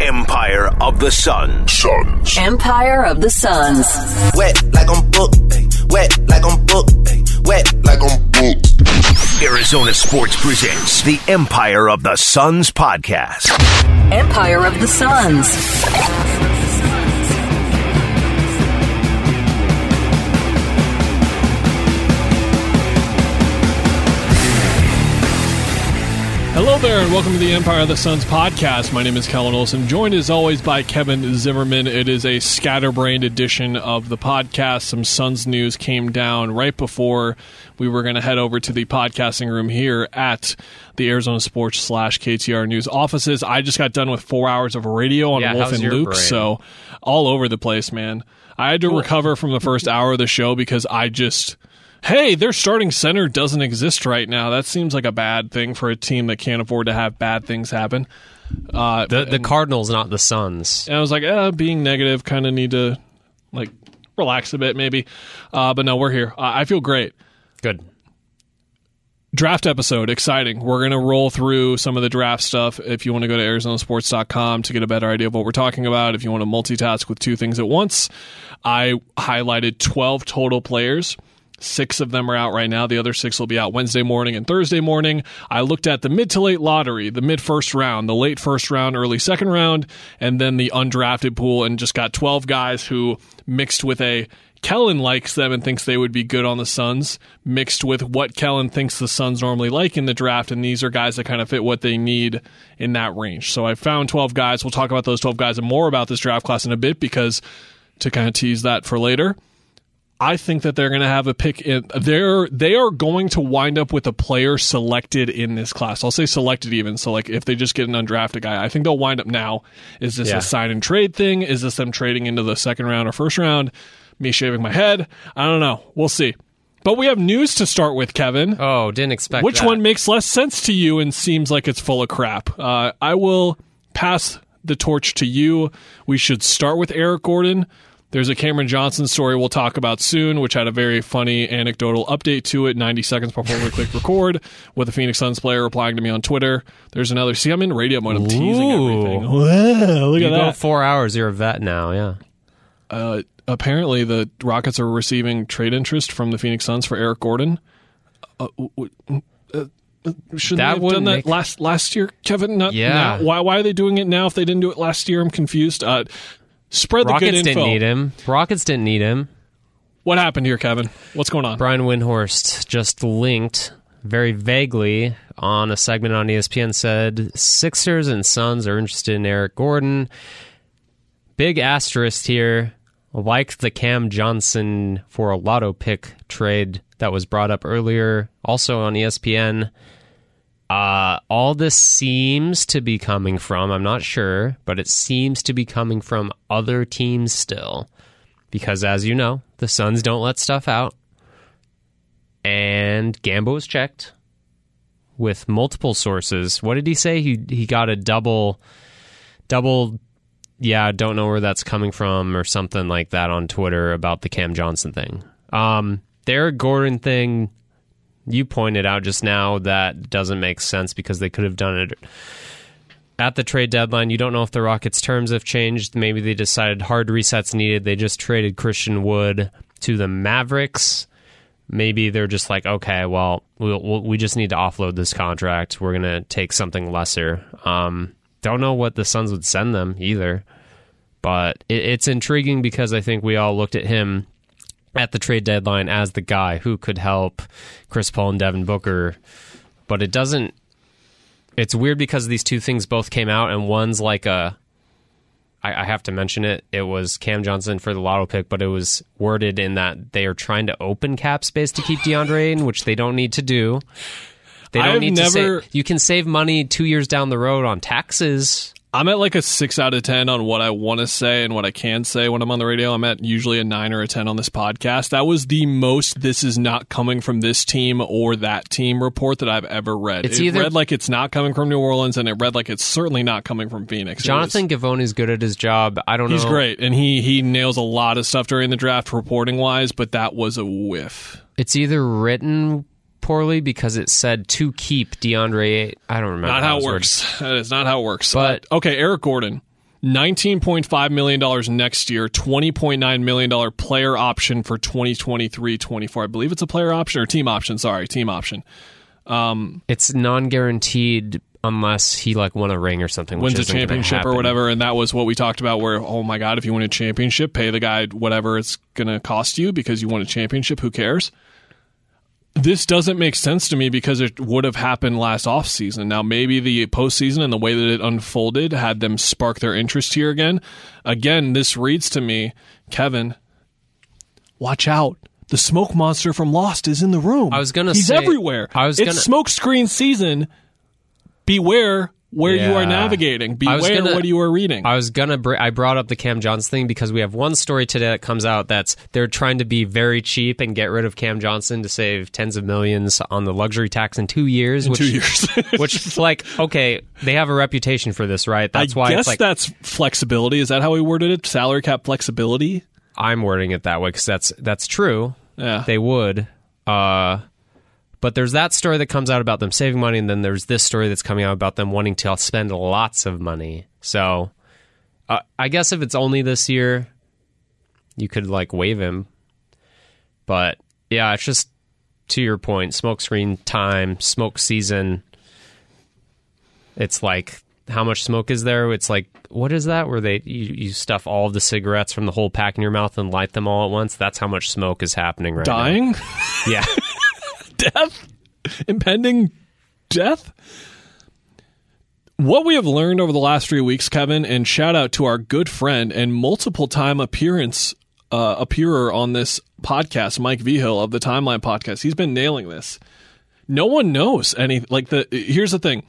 Empire of the Sun. Suns. Empire of the Suns. Wet like I'm booked. ayy. Wet like I'm booked. ayy. Wet like I'm booked. Arizona Sports presents the Empire of the Suns podcast. Empire of the Suns. There, and welcome to the Empire of the Suns podcast. My name is Kellen Olson, joined as always by Kevin Zimmerman. It is a scatterbrained edition of the podcast. Some Suns news came down right before we were going to head over to the podcasting room here at the Arizona Sports slash KTAR News offices. I just got done with four hours of radio on Yeah, Wolf and Luke, brain? so all over the place, man. I had to recover from the first hour of the show because I just hey, their starting center doesn't exist right now. That seems like a bad thing for a team that can't afford to have bad things happen. Uh, The the and, Cardinals, not the Suns. and I was like, eh, being negative, kind of need to like relax a bit, maybe. Uh, but no, we're here. Uh, I feel great. Good. Draft episode, exciting. We're going to roll through some of the draft stuff. If you want to go to ArizonaSports.com to get a better idea of what we're talking about, if you want to multitask with two things at once, I highlighted 12 total players. Six of them are out right now. The other six will be out Wednesday morning and Thursday morning. I looked at the mid to late lottery, the mid first round, the late first round, early second round, and then the undrafted pool, and just got 12 guys who mixed with a Kellen likes them and thinks they would be good on the Suns, mixed with what Kellen thinks the Suns normally like in the draft. And these are guys that kind of fit what they need in that range. So I found 12 guys. We'll talk about those 12 guys and more about this draft class in a bit because to kind of tease that for later. I think that they're going to have a pick. In, they're they are going to wind up with a player selected in this class. I'll say selected even. So like if they just get an undrafted guy, I think they'll wind up now. Is this Yeah. a sign and trade thing? Is this them trading into the second round or first round? Me shaving my head? I don't know. We'll see. But we have news to start with, Kevin. Oh, didn't expect Which that. one makes less sense to you and seems like it's full of crap? Uh, I will pass the torch to you. We should start with Eric Gordon. There's a Cameron Johnson story we'll talk about soon, which had a very funny anecdotal update to it 90 seconds before we click record with a Phoenix Suns player replying to me on Twitter. There's another. See, I'm in radio mode. I'm teasing Ooh. everything. Wow, look You at go that. four hours. You're a vet now. Yeah. Uh, apparently, the Rockets are receiving trade interest from the Phoenix Suns for Eric Gordon. Uh, w- w- uh, uh, shouldn't That they have done that make- last last year, Kevin? Not, Yeah. now. Why why are they doing it now if they didn't do it last year? I'm confused. Uh, spread the good Rockets info. didn't need him. Rockets didn't need him. What happened here, Kevin? What's going on? Brian Windhorst just linked very vaguely on a segment on ESPN said Sixers and Suns are interested in Eric Gordon. Big asterisk here, like the Cam Johnson for a lotto pick trade that was brought up earlier, also on ESPN. Uh, all this seems to be coming from, I'm not sure, but it seems to be coming from other teams still. Because as you know, the Suns don't let stuff out. And Gambo was checked with multiple sources. What did he say? He he got a double double yeah, don't know where that's coming from or something like that on Twitter about the Cam Johnson thing. Um the Gordon thing you pointed out just now that doesn't make sense because they could have done it at the trade deadline. You don't know if the Rockets' terms have changed. Maybe they decided hard resets needed. They just traded Christian Wood to the Mavericks. Maybe they're just like, okay, well, we'll, we'll we just need to offload this contract. We're gonna take something lesser. Um, don't know what the Suns would send them either, but it, it's intriguing because I think we all looked at him at the trade deadline as the guy who could help Chris Paul and Devin Booker, but it doesn't. It's weird because these two things both came out, and one's like a. I, I have to mention it. It was Cam Johnson for the lotto pick, but it was worded in that they are trying to open cap space to keep DeAndre in, which they don't need to do. They don't need to never- save. You can save money two years down the road on taxes. I'm at like a six out of ten on what I want to say and what I can say when I'm on the radio. I'm at usually a nine or a ten on this podcast. That was the most. This is not coming from this team or that team report that I've ever read. It's it either- read like it's not coming from New Orleans, and it read like it's certainly not coming from Phoenix. Jonathan Givony is good at his job. I don't he's know. He's great, and he he nails a lot of stuff during the draft reporting wise. But that was a whiff. It's either written poorly because it said to keep DeAndre. I don't remember. Not how it worded. works. That is not how it works. But- Uh, okay, Eric Gordon. $19.5 million next year, $20.9 million player option for 2023 24. I believe it's a player option or team option. Sorry, team option. Um, It's non-guaranteed unless he like won a ring or something. which Wins a championship or whatever. And that was what we talked about where, oh my God, if you win a championship, pay the guy whatever it's going to cost you because you won a championship. Who cares? This doesn't make sense to me because it would have happened last offseason. Now, maybe the postseason and the way that it unfolded had them spark their interest here again. Again, this reads to me, Kevin, watch out. The smoke monster from Lost is in the room. I was gonna He's say- everywhere. I was it's gonna- smoke screen season. Beware where you are navigating. Beware gonna- what you are reading. I was gonna. Br- I brought up the Cam Johnson thing because we have one story today that comes out that's they're trying to be very cheap and get rid of Cam Johnson to save tens of millions on the luxury tax in two years. which, two years. which, like, okay, they have a reputation for this, right? That's I why guess it's like that's flexibility. Is that how we worded it? Salary cap flexibility. I'm wording it that way because that's that's true. Yeah. They would. Uh, but there's that story that comes out about them saving money, and then there's this story that's coming out about them wanting to spend lots of money. So, uh, I guess if it's only this year, you could like waive him. But yeah, it's just to your point, smoke screen time, smoke season. It's like how much smoke is there? It's like what is that? Where they you, you stuff all of the cigarettes from the whole pack in your mouth and light them all at once? That's how much smoke is happening right Dying, now. Dying? yeah. death, impending death. What we have learned over the last three weeks, Kevin, and shout out to our good friend and multiple time appearance uh, appearer on this podcast, Mike Vihill of the Timeline podcast. He's been nailing this. No one knows any like the. Here's the thing.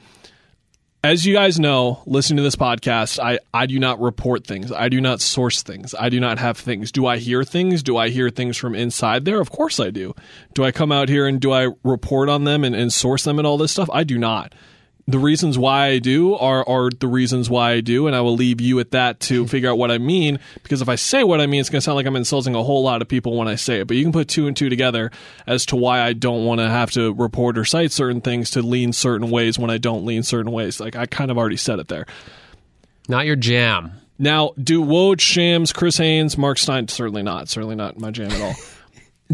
As you guys know, listening to this podcast, I, I do not report things. I do not source things. I do not have things. Do I hear things? Do I hear things from inside there? Of course I do. Do I come out here and do I report on them and, and source them and all this stuff? I do not. The reasons why I do are, are the reasons why I do, and I will leave you at that to figure out what I mean. Because if I say what I mean, it's going to sound like I'm insulting a whole lot of people when I say it. But you can put two and two together as to why I don't want to have to report or cite certain things to lean certain ways when I don't lean certain ways. Like I kind of already said it there. Not your jam. Now, do Woj, Shams, Chris Haynes, Mark Stein? Certainly not. Certainly not my jam at all.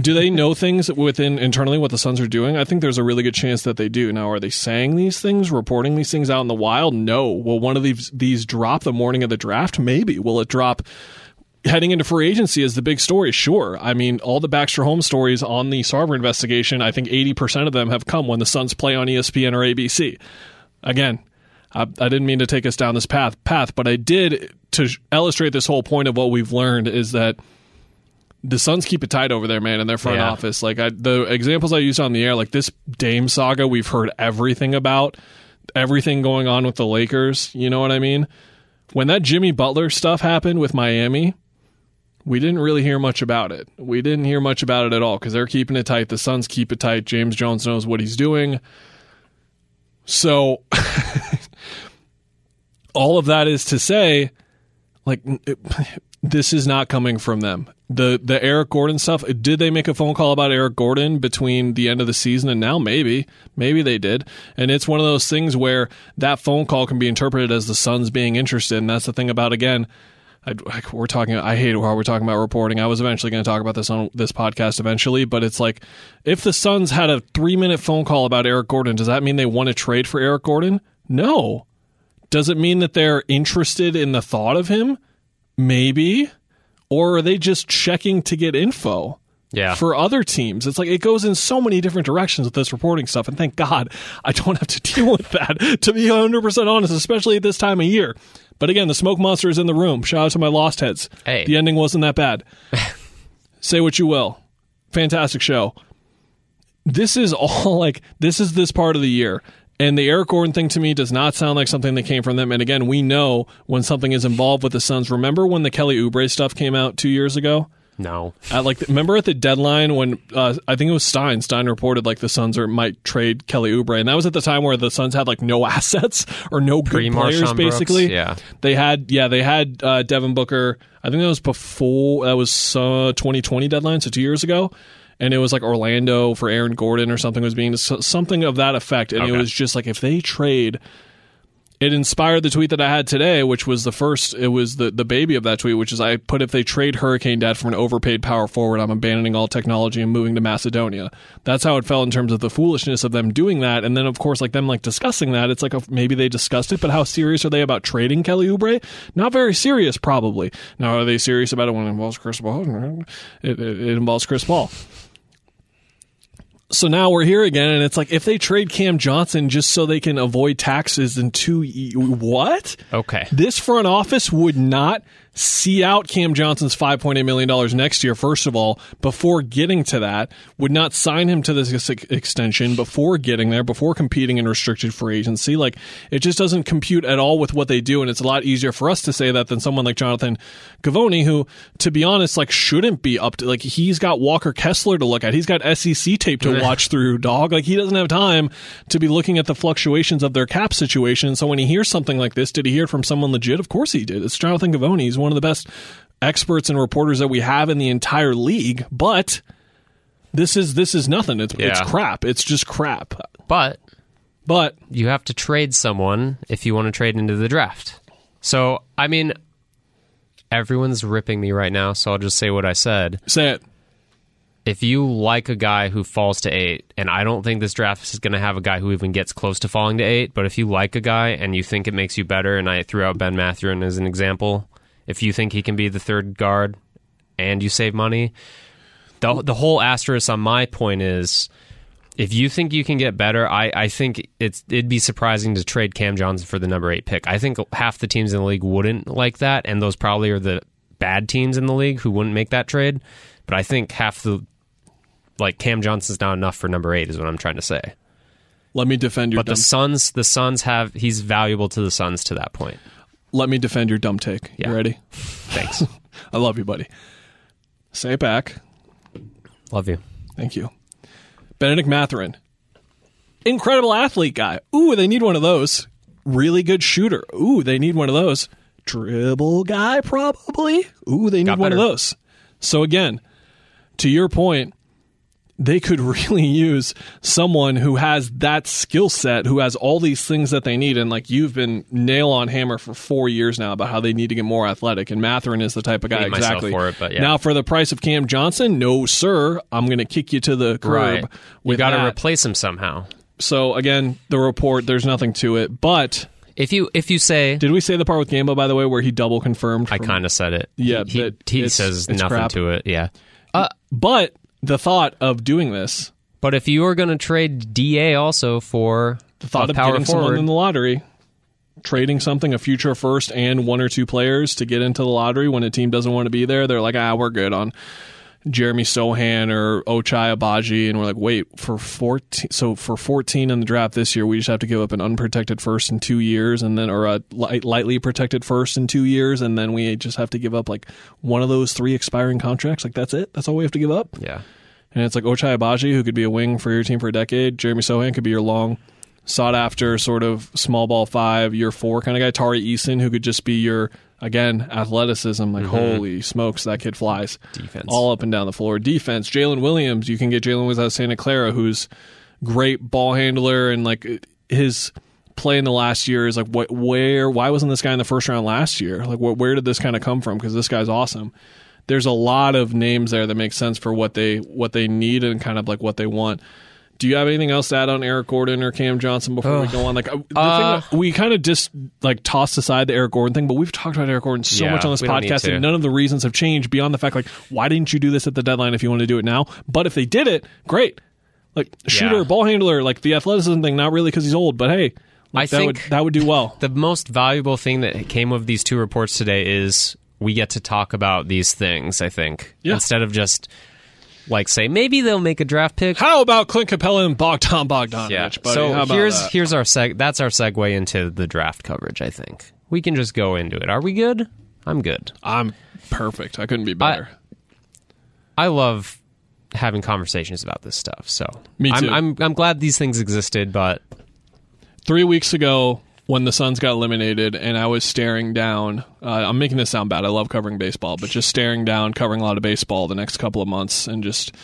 do they know things within internally what the Suns are doing? I think there's a really good chance that they do. Now, are they saying these things, reporting these things out in the wild? No. Will one of these these drop the morning of the draft? Maybe. Will it drop? Heading into free agency is the big story. Sure. I mean, all the Baxter Holmes stories on the Sarver investigation, I think 80% of them have come when the Suns play on ESPN or ABC. Again, I, I didn't mean to take us down this path, path, but I did to illustrate this whole point of what we've learned is that the Suns keep it tight over there, man, in their front Yeah. office. Like I, the examples I used on the air, like this Dame saga, we've heard everything about, everything going on with the Lakers. You know what I mean? When that Jimmy Butler stuff happened with Miami, we didn't really hear much about it. We didn't hear much about it at all because they're keeping it tight. The Suns keep it tight. James Jones knows what he's doing. So, all of that is to say, like, it, this is not coming from them. The the Eric Gordon stuff. Did they make a phone call about Eric Gordon between the end of the season and now? Maybe, maybe they did. And it's one of those things where that phone call can be interpreted as the Suns being interested. And that's the thing about again. I, we're talking. I hate how we're talking about reporting. I was eventually going to talk about this on this podcast eventually, but it's like if the Suns had a three minute phone call about Eric Gordon, does that mean they want to trade for Eric Gordon? No. Does it mean that they're interested in the thought of him? Maybe. Or are they just checking to get info? Yeah. For other teams. It's like it goes in so many different directions with this reporting stuff. And thank God I don't have to deal with that, to be 100% honest, especially at this time of year. But again, the smoke monster is in the room. Shout out to my Lost Heads. Hey. The ending wasn't that bad. Say what you will. Fantastic show. This is all like, this is this part of the year. And the Eric Gordon thing to me does not sound like something that came from them. And again, we know when something is involved with the Suns. Remember when the Kelly Oubre stuff came out two years ago? no. At like, remember at the deadline when uh, I think it was Stein. Stein reported like the Suns are might trade Kelly Oubre, and that was at the time where the Suns had like no assets or no good players. Brooks, Basically, yeah. they had yeah they had uh, Devin Booker. I think that was before that was uh, 2020 deadline, so two years ago. And it was like Orlando for Aaron Gordon or something was being something of that effect. And it was just like if they trade it inspired the tweet that I had today, which was the first. It was the the baby of that tweet, which is I put if they trade Hurricane Dad for an overpaid power forward, I'm abandoning all technology and moving to Macedonia. That's how it felt in terms of the foolishness of them doing that, and then of course like them like discussing that. It's like a, maybe they discussed it, but how serious are they about trading Kelly Oubre? Not very serious, probably. Now are they serious about it when it involves Chris Paul? It, it, it involves Chris Paul. So now we're here again, and it's like if they trade Cam Johnson just so they can avoid taxes in two what? Okay. This front office would not see out Cam Johnson's $5.8 million next year, first of all, before getting to that, would not sign him to this extension before getting there, before competing in restricted free agency. Like, it just doesn't compute at all with what they do, and it's a lot easier for us to say that than someone like Jonathan Givony, who, to be honest, like, shouldn't be up to, like, he's got Walker Kessler to look at. He's got SEC tape to watch through, dog. Like, he doesn't have time to be looking at the fluctuations of their cap situation. So when he hears something like this, did he hear from someone legit? Of course he did. It's Jonathan Givony. He's one of the best experts and reporters that we have in the entire league, but this is this is nothing. It's it's crap. It's just crap. But But you have to trade someone if you want to trade into the draft. So, I mean, everyone's ripping me right now, so I'll just say what I said. say it. If you like a guy who falls to eight, and I don't think this draft is going to have a guy who even gets close to falling to eight, but if you like a guy and you think it makes you better, and I threw out Ben Mathurin as an example, if you think he can be the third guard and you save money, the the whole asterisk on my point is if you think you can get better, I, I think it's it'd be surprising to trade Cam Johnson for the number eight pick. I think half the teams in the league wouldn't like that, and those probably are the bad teams in the league who wouldn't make that trade. But I think half the like Cam Johnson's not enough for number eight is what I'm trying to say. Let me defend your But dumb. the Suns, the Suns have he's valuable to the Suns to that point. let me defend your dumb take. Yeah. You ready? Thanks, I love you, buddy. Say it back. love you. Thank you. Benedict Mathurin. Incredible athlete guy. Ooh, they need one of those. Really good shooter. Ooh, they need one of those. Dribble guy, probably. Ooh, they need Got one of those. So, again, to your point, they could really use someone who has that skill set, who has all these things that they need. And like you've been nail on hammer for four years now about how they need to get more athletic. And Mathurin is the type of guy exactly. for it, but yeah. Now for the price of Cam Johnson, no sir, I'm going to kick you to the curb. Right, you With got to replace him somehow. so again, the report, there's nothing to it. But If you if you say did we say the part with Gambo by the way where he double confirmed? I kind of said it, Yeah, he, but he it's- says it's nothing crap. to it. Yeah, But the thought of doing this, But if you are going to trade Da also for the thought of power getting someone in the lottery, trading something, a future first and one or two players to get into the lottery when a team doesn't want to be there, they're like, ah, we're good on Jeremy Sochan or Ochai Agbaji, and we're like, wait, for fourteen, so for fourteen in the draft this year, we just have to give up an unprotected first in two years, and then or a light, lightly protected first in two years, and then we just have to give up like one of those three expiring contracts. Like that's it. That's all we have to give up. yeah, And it's like Ochai Agbaji, who could be a wing for your team for a decade. Jeremy Sochan could be your long, sought after sort of small ball five, year four kind of guy. Tari Eason, who could just be your, again, athleticism. Like, mm-hmm. holy smokes, that kid flies. Defense. All up and down the floor. Defense, Jalen Williams. You can get Jalen Williams out of Santa Clara, who's great ball handler and like his play in the last year is like what where why wasn't this guy in the first round last year like what, where did this kind of come from because this guy's awesome there's a lot of names there that make sense for what they what they need and kind of like what they want do you have anything else to add on Eric Gordon or Cam Johnson before we go on? Like uh, the Uh, thing we kind of just like tossed aside the Eric Gordon thing, but we've talked about Eric Gordon so Yeah, much on this we don't need podcast, and none of the reasons have changed beyond the fact like why didn't you do this at the deadline if you want to do it now? But if they did it, great. Like shooter, Yeah. ball handler, like the athleticism thing, not really because he's old, but hey, like, I that think- would that would do well. the most valuable thing that came of these two reports today is we get to talk about these things. I think Yeah. instead of just like say maybe they'll make a draft pick. How about Clint Capela and Bogdan Bogdanovich? Yeah. buddy? So here's that? here's our seg. That's our segue into the draft coverage. I think we can just go into it. Are we good? I'm good. I'm perfect. I couldn't be better. I love having conversations about this stuff. So Me too. I'm, I'm I'm glad these things existed, but three weeks ago when the Suns got eliminated and I was staring down. Uh, I'm making this sound bad. I love covering baseball, but just staring down, covering a lot of baseball the next couple of months, and just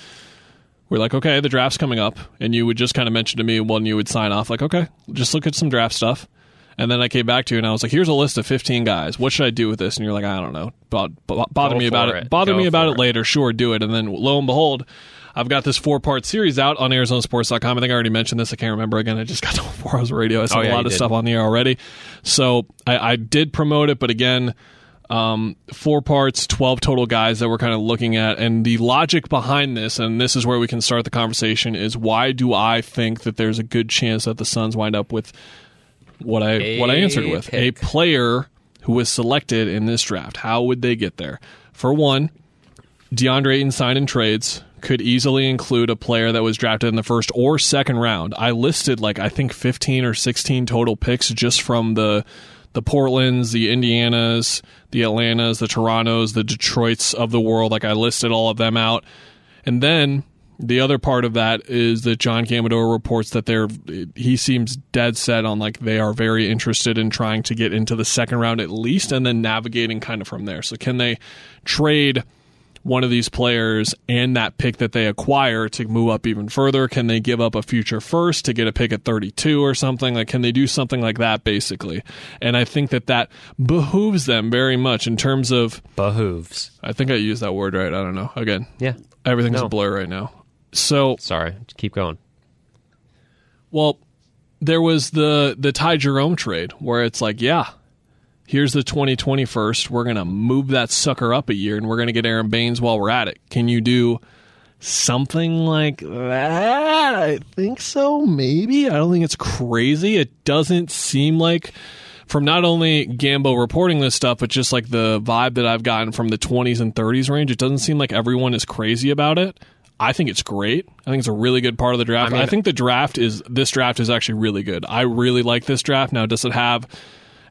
we're like, okay, the draft's coming up, and you would just kind of mention to me when you would sign off, like, okay, just look at some draft stuff. And then I came back to you and I was like, "Here's a list of 15 guys. What should I do with this?" And you're like, "I don't know. Bo- bo- bother Go me about it. it. Bother Go me about it it. later. Sure, do it." And then lo and behold, I've got this four part series out on ArizonaSports.com. I think I already mentioned this. I can't remember again. I just got to four hours radio. I said Oh, yeah, a lot of did. stuff on the air already. So I, I did promote it, but again, um, four parts, 12 total guys that we're kind of looking at. And the logic behind this, and this is where we can start the conversation, is why do I think that there's a good chance that the Suns wind up with what I A what I answered with a player who was selected in this draft. How would they get there? For one, DeAndre Ayton signed in trades could easily include a player that was drafted in the first or second round. I listed like I think 15 or 16 total picks just from the the Portlands, the Indianas, the Atlantas, the Torontos, the Detroits of the world. Like I listed all of them out. And then the other part of that is that John Gambadoro reports that they're he seems dead set on like they are very interested in trying to get into the second round at least and then navigating kind of from there. So can they trade one of these players and that pick that they acquire to move up even further? Can they give up a future first to get a pick at 32 or something? Like, can they do something like that basically? And I think that that behooves them very much in terms of, Behooves. I think I used that word right. I don't know. Again, Yeah. everything's No. a blur right now. So, Sorry. Keep going. well, there was the the Ty Jerome trade where it's like, yeah, here's the 2020 first. We're gonna move that sucker up a year, and we're gonna get Aron Baynes while we're at it. Can you do something like that? I think so. Maybe. I don't think it's crazy. It doesn't seem like. From not only Gambo reporting this stuff, but just like the vibe that I've gotten from the 20s and 30s range, it doesn't seem like everyone is crazy about it. I think it's great. I think it's a really good part of the draft. I, I think the draft is this draft is actually really good. I really like this draft. Now, does it have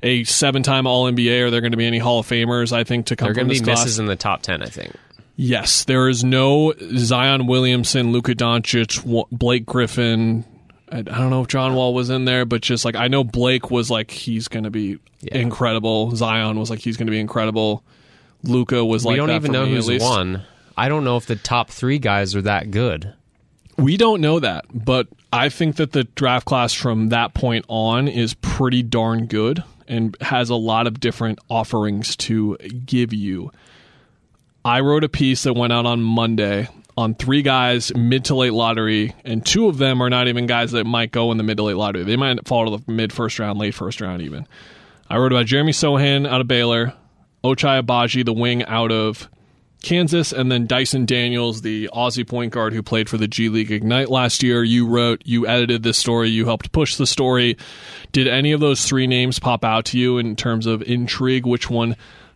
a seven-time All NBA? Are there going to be any Hall of Famers? I think to come There are going to be class. misses in the top 10, I think. Yes, there is no Zion Williamson, Luka Doncic, Blake Griffin. I, don't know if John Wall was in there, but just like I know Blake was like he's going to be Yeah. incredible. Zion was like he's going to be incredible. Luka was like we don't even know me, who's won. I don't know if the top three guys are that good. We don't know that, but I think that the draft class from that point on is pretty darn good and has a lot of different offerings to give you. I wrote a piece that went out on Monday on three guys mid to late lottery, and two of them are not even guys that might go in the mid to late lottery. They might fall to the mid first round, late first round, even. I wrote about Jeremy Sochan out of Baylor, Ochai Agbaji, the wing out of Kansas, and then Dyson Daniels, the Aussie point guard who played for the G League Ignite last year. You wrote, you edited this story, you helped push the story. Did any of those three names pop out to you in terms of intrigue? Which one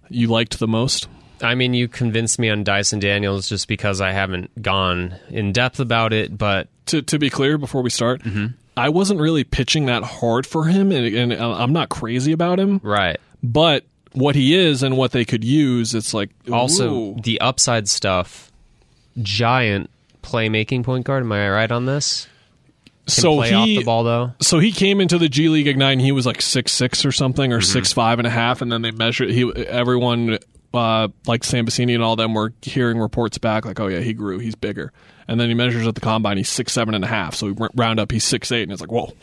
you liked the most? I mean, you convinced me on Dyson Daniels just because I haven't gone in depth about it, but To, to be clear, before we start, mm-hmm. I wasn't really pitching that hard for him, and, and uh, I'm not crazy about him, right. but what he is and what they could use, it's like Also, the upside stuff, giant playmaking point guard. Am I right on this? Can so play he off the ball though. so he came into the G League Ignite and he was like six six or something or Mm-hmm. six five and a half, and then they measured he everyone uh, like Sam Vecenie and all them were hearing reports back like, oh yeah, he grew, he's bigger, and then he measures at the combine, he's six seven and a half, so we r- round up, he's six eight, and it's like whoa.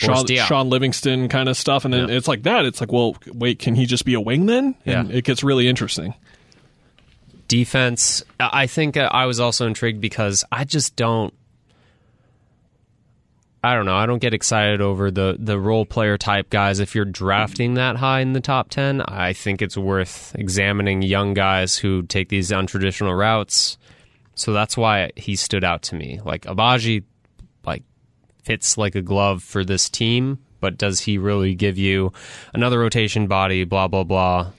Sean, Shaun Livingston kind of stuff, and then Yeah. it's like that. It's like, well, wait, can he just be a wing then? And Yeah. it gets really interesting. defense i think uh, i was also intrigued because i just don't i don't know i don't get excited over the the role player type guys if you're drafting that high in the top 10 i think it's worth examining young guys who take these untraditional routes so that's why he stood out to me like Agbaji fits like a glove for this team but does he really give you another rotation body blah blah blah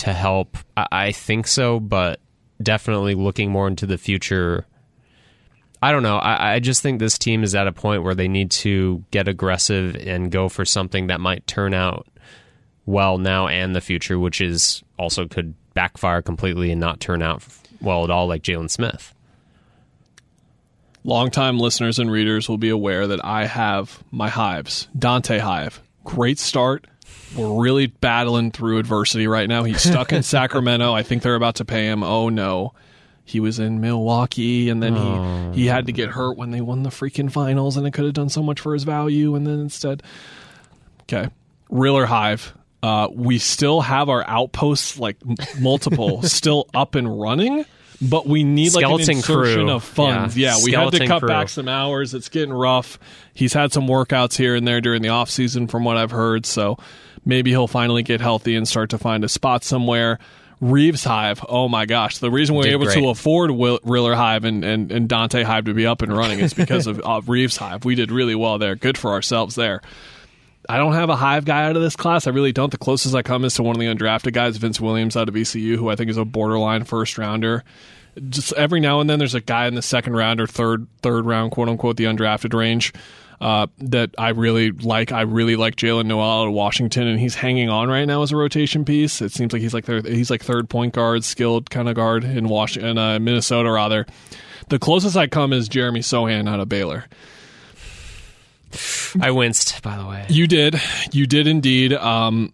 to help. I, I think so, but definitely looking more into the future. I don't know. I, I just think this team is at a point where they need to get aggressive and go for something that might turn out well now and the future, which is also could backfire completely and not turn out well at all, like Jalen Smith. Longtime listeners and readers will be aware that I have my hives. Donte Hive. Great start. We're really battling through adversity right now. He's stuck in Sacramento. I think they're about to pay him. Oh no. He was in Milwaukee and then he, he had to get hurt when they won the freaking finals and it could have done so much for his value and then instead Okay. Riller Hive. Uh, we still have our outposts, like m- multiple, still up and running, but we need like Skeleton an insertion crew. of funds. Yeah, Yeah, we had to cut crew. back some hours. It's getting rough. He's had some workouts here and there during the off season, from what I've heard. So maybe he'll finally get healthy and start to find a spot somewhere. Reaves Hive. Oh my gosh. The reason we were Did able great. to afford Will, Riller Hive and, and, and Donte Hive to be up and running is because of uh, Reaves Hive. We did really well there. Good for ourselves there. I don't have a Hive guy out of this class. I really don't. The closest I come is to one of the undrafted guys, Vince Williams out of VCU, who I think is a borderline first rounder. Just every now and then, there's a guy in the second round or third third round, quote unquote, the undrafted range. Uh, that I really like. I really like Jaylen Nowell out of Washington, and he's hanging on right now as a rotation piece. It seems like he's like third, he's like third point guard, skilled kind of guard in Washington, uh, Minnesota rather. The closest I come is Jeremy Sochan out of Baylor. I winced, by the way. You did. You did indeed. Um,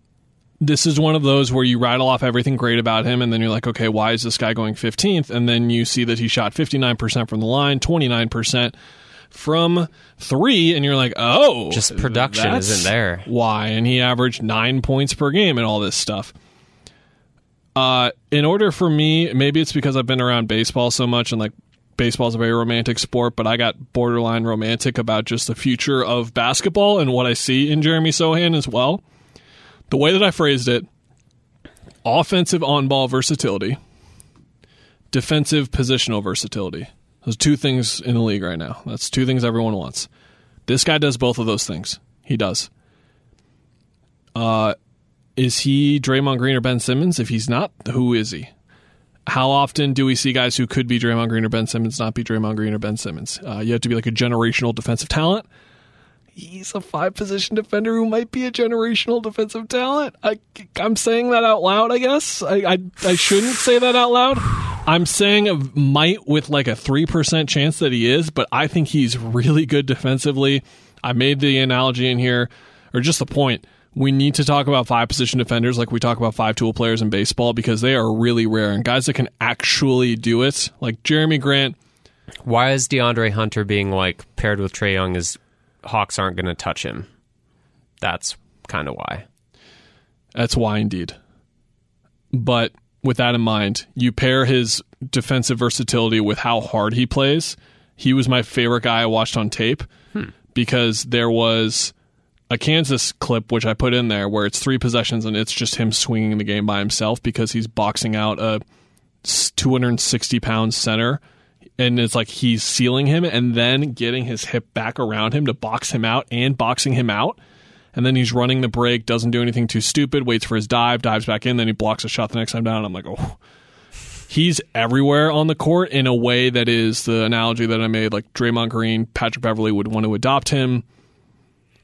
this is one of those where you rattle off everything great about him, and then you're like, okay, why is this guy going 15th? And then you see that he shot 59% from the line, 29% from three, and you're like, oh, Just production isn't there. Why? And he averaged nine points per game and all this stuff. Uh, in order for me, maybe it's because I've been around baseball so much and like baseball's a very romantic sport, but I got borderline romantic about just the future of basketball and what I see in Jeremy Sochan as well. The way that I phrased it offensive on ball versatility, defensive positional versatility. Those two things in the league right now. That's two things everyone wants. This guy does both of those things. He does. Uh, is he Draymond Green or Ben Simmons? If he's not, who is he? How often do we see guys who could be Draymond Green or Ben Simmons not be Draymond Green or Ben Simmons? Uh, you have to be like a generational defensive talent. He's a five position defender who might be a generational defensive talent. I, I'm saying that out loud, I guess. I, I, I shouldn't say that out loud. I'm saying might with like a 3% chance that he is, but I think he's really good defensively. I made the analogy in here, or just the point. We need to talk about five position defenders like we talk about five tool players in baseball because they are really rare and guys that can actually do it, like Jerami Grant. Why is DeAndre Hunter being like paired with Trae Young is Hawks aren't going to touch him? That's kind of why. That's why, indeed. But with that in mind, you pair his defensive versatility with how hard he plays. He was my favorite guy I watched on tape hmm. because there was a Kansas clip which I put in there where it's three possessions and it's just him swinging the game by himself because he's boxing out a 260 pound center and it's like he's sealing him and then getting his hip back around him to box him out and boxing him out and then he's running the break, doesn't do anything too stupid, waits for his dive, dives back in, then he blocks a shot the next time down. I'm like, oh, he's everywhere on the court in a way that is the analogy that I made. Like Draymond Green, Patrick Beverley would want to adopt him.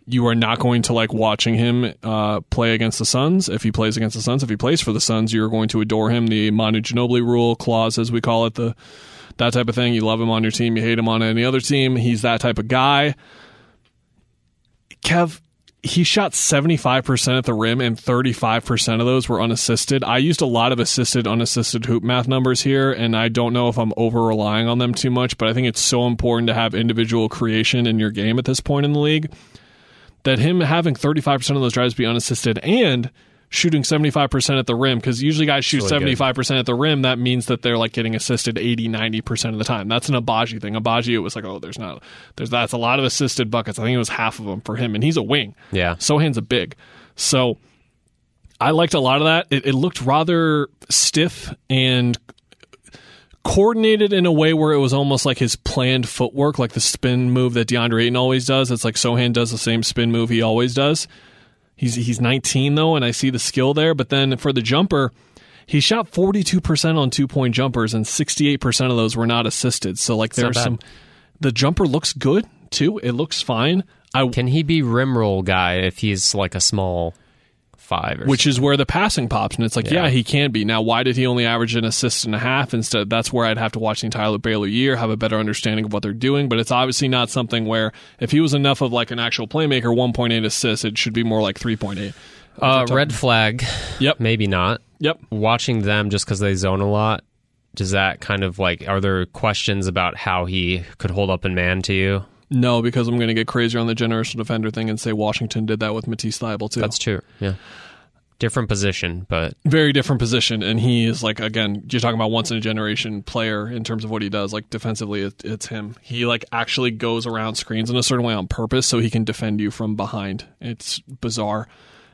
You are not going to like watching him uh, play against the Suns. If he plays against the Suns, if he plays for the Suns, you're going to adore him. The Manu Ginobili rule clause, as we call it, the that type of thing. You love him on your team, you hate him on any other team. He's that type of guy. Kev, he shot 75% at the rim and 35% of those were unassisted. I used a lot of assisted, unassisted hoop math numbers here, and I don't know if I'm over relying on them too much, but I think it's so important to have individual creation in your game at this point in the league that him having 35% of those drives be unassisted and shooting 75% at the rim because usually guys shoot really 75% at the rim that means that they're like getting assisted 80 90% of the time. That's an Agbaji thing. Agbaji it was like oh there's not there's that's a lot of assisted buckets. I think it was half of them for him and he's a wing. Yeah. Sochan's a big. So i liked a lot of that. It, it looked rather stiff and coordinated in a way where it was almost like his planned footwork, like the spin move that DeAndre Ayton always does. It's like Sochan does the same spin move he always does. He's he's 19 though, and I see the skill there. But then for the jumper, he shot 42% on two point jumpers, and 68% of those were not assisted. So like there's some. The jumper looks good too. It looks fine. I Can he be rim roll guy if he's like a small five? Or which is where the passing pops, and it's like, yeah. Yeah. he can be. Now, why did he only average an assist and a half instead? That's where I'd have to watch the entire Baylor year, have a better understanding of what they're doing. But it's obviously not something where if he was enough of like an actual playmaker, 1.8 assists, it should be more like 3.8. uh, red flag. Yep. Maybe not. Yep. Watching them just because they zone a lot. Does that kind of like? Are there questions about how he could hold up in man to you? No, because I'm going to get crazier on the generational defender thing and say Washington did that with Matisse Thybulle too. That's true. Yeah. Different position, but very different position, and he is like again, you're talking about once in a generation player in terms of what he does. Like defensively, it, it's him. He like actually goes around screens in a certain way on purpose so he can defend you from behind. It's bizarre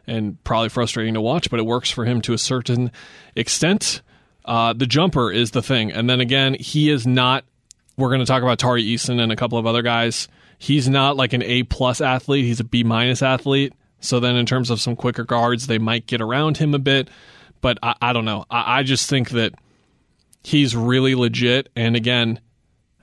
and probably frustrating to watch, but it works for him to a certain extent. Uh, the jumper is the thing, and then again, he is not. We're going to talk about Tari Eason and a couple of other guys. He's not like an A plus athlete. He's a B minus athlete. So then, in terms of some quicker guards, they might get around him a bit. But I, I don't know. I, I just think that he's really legit. And again,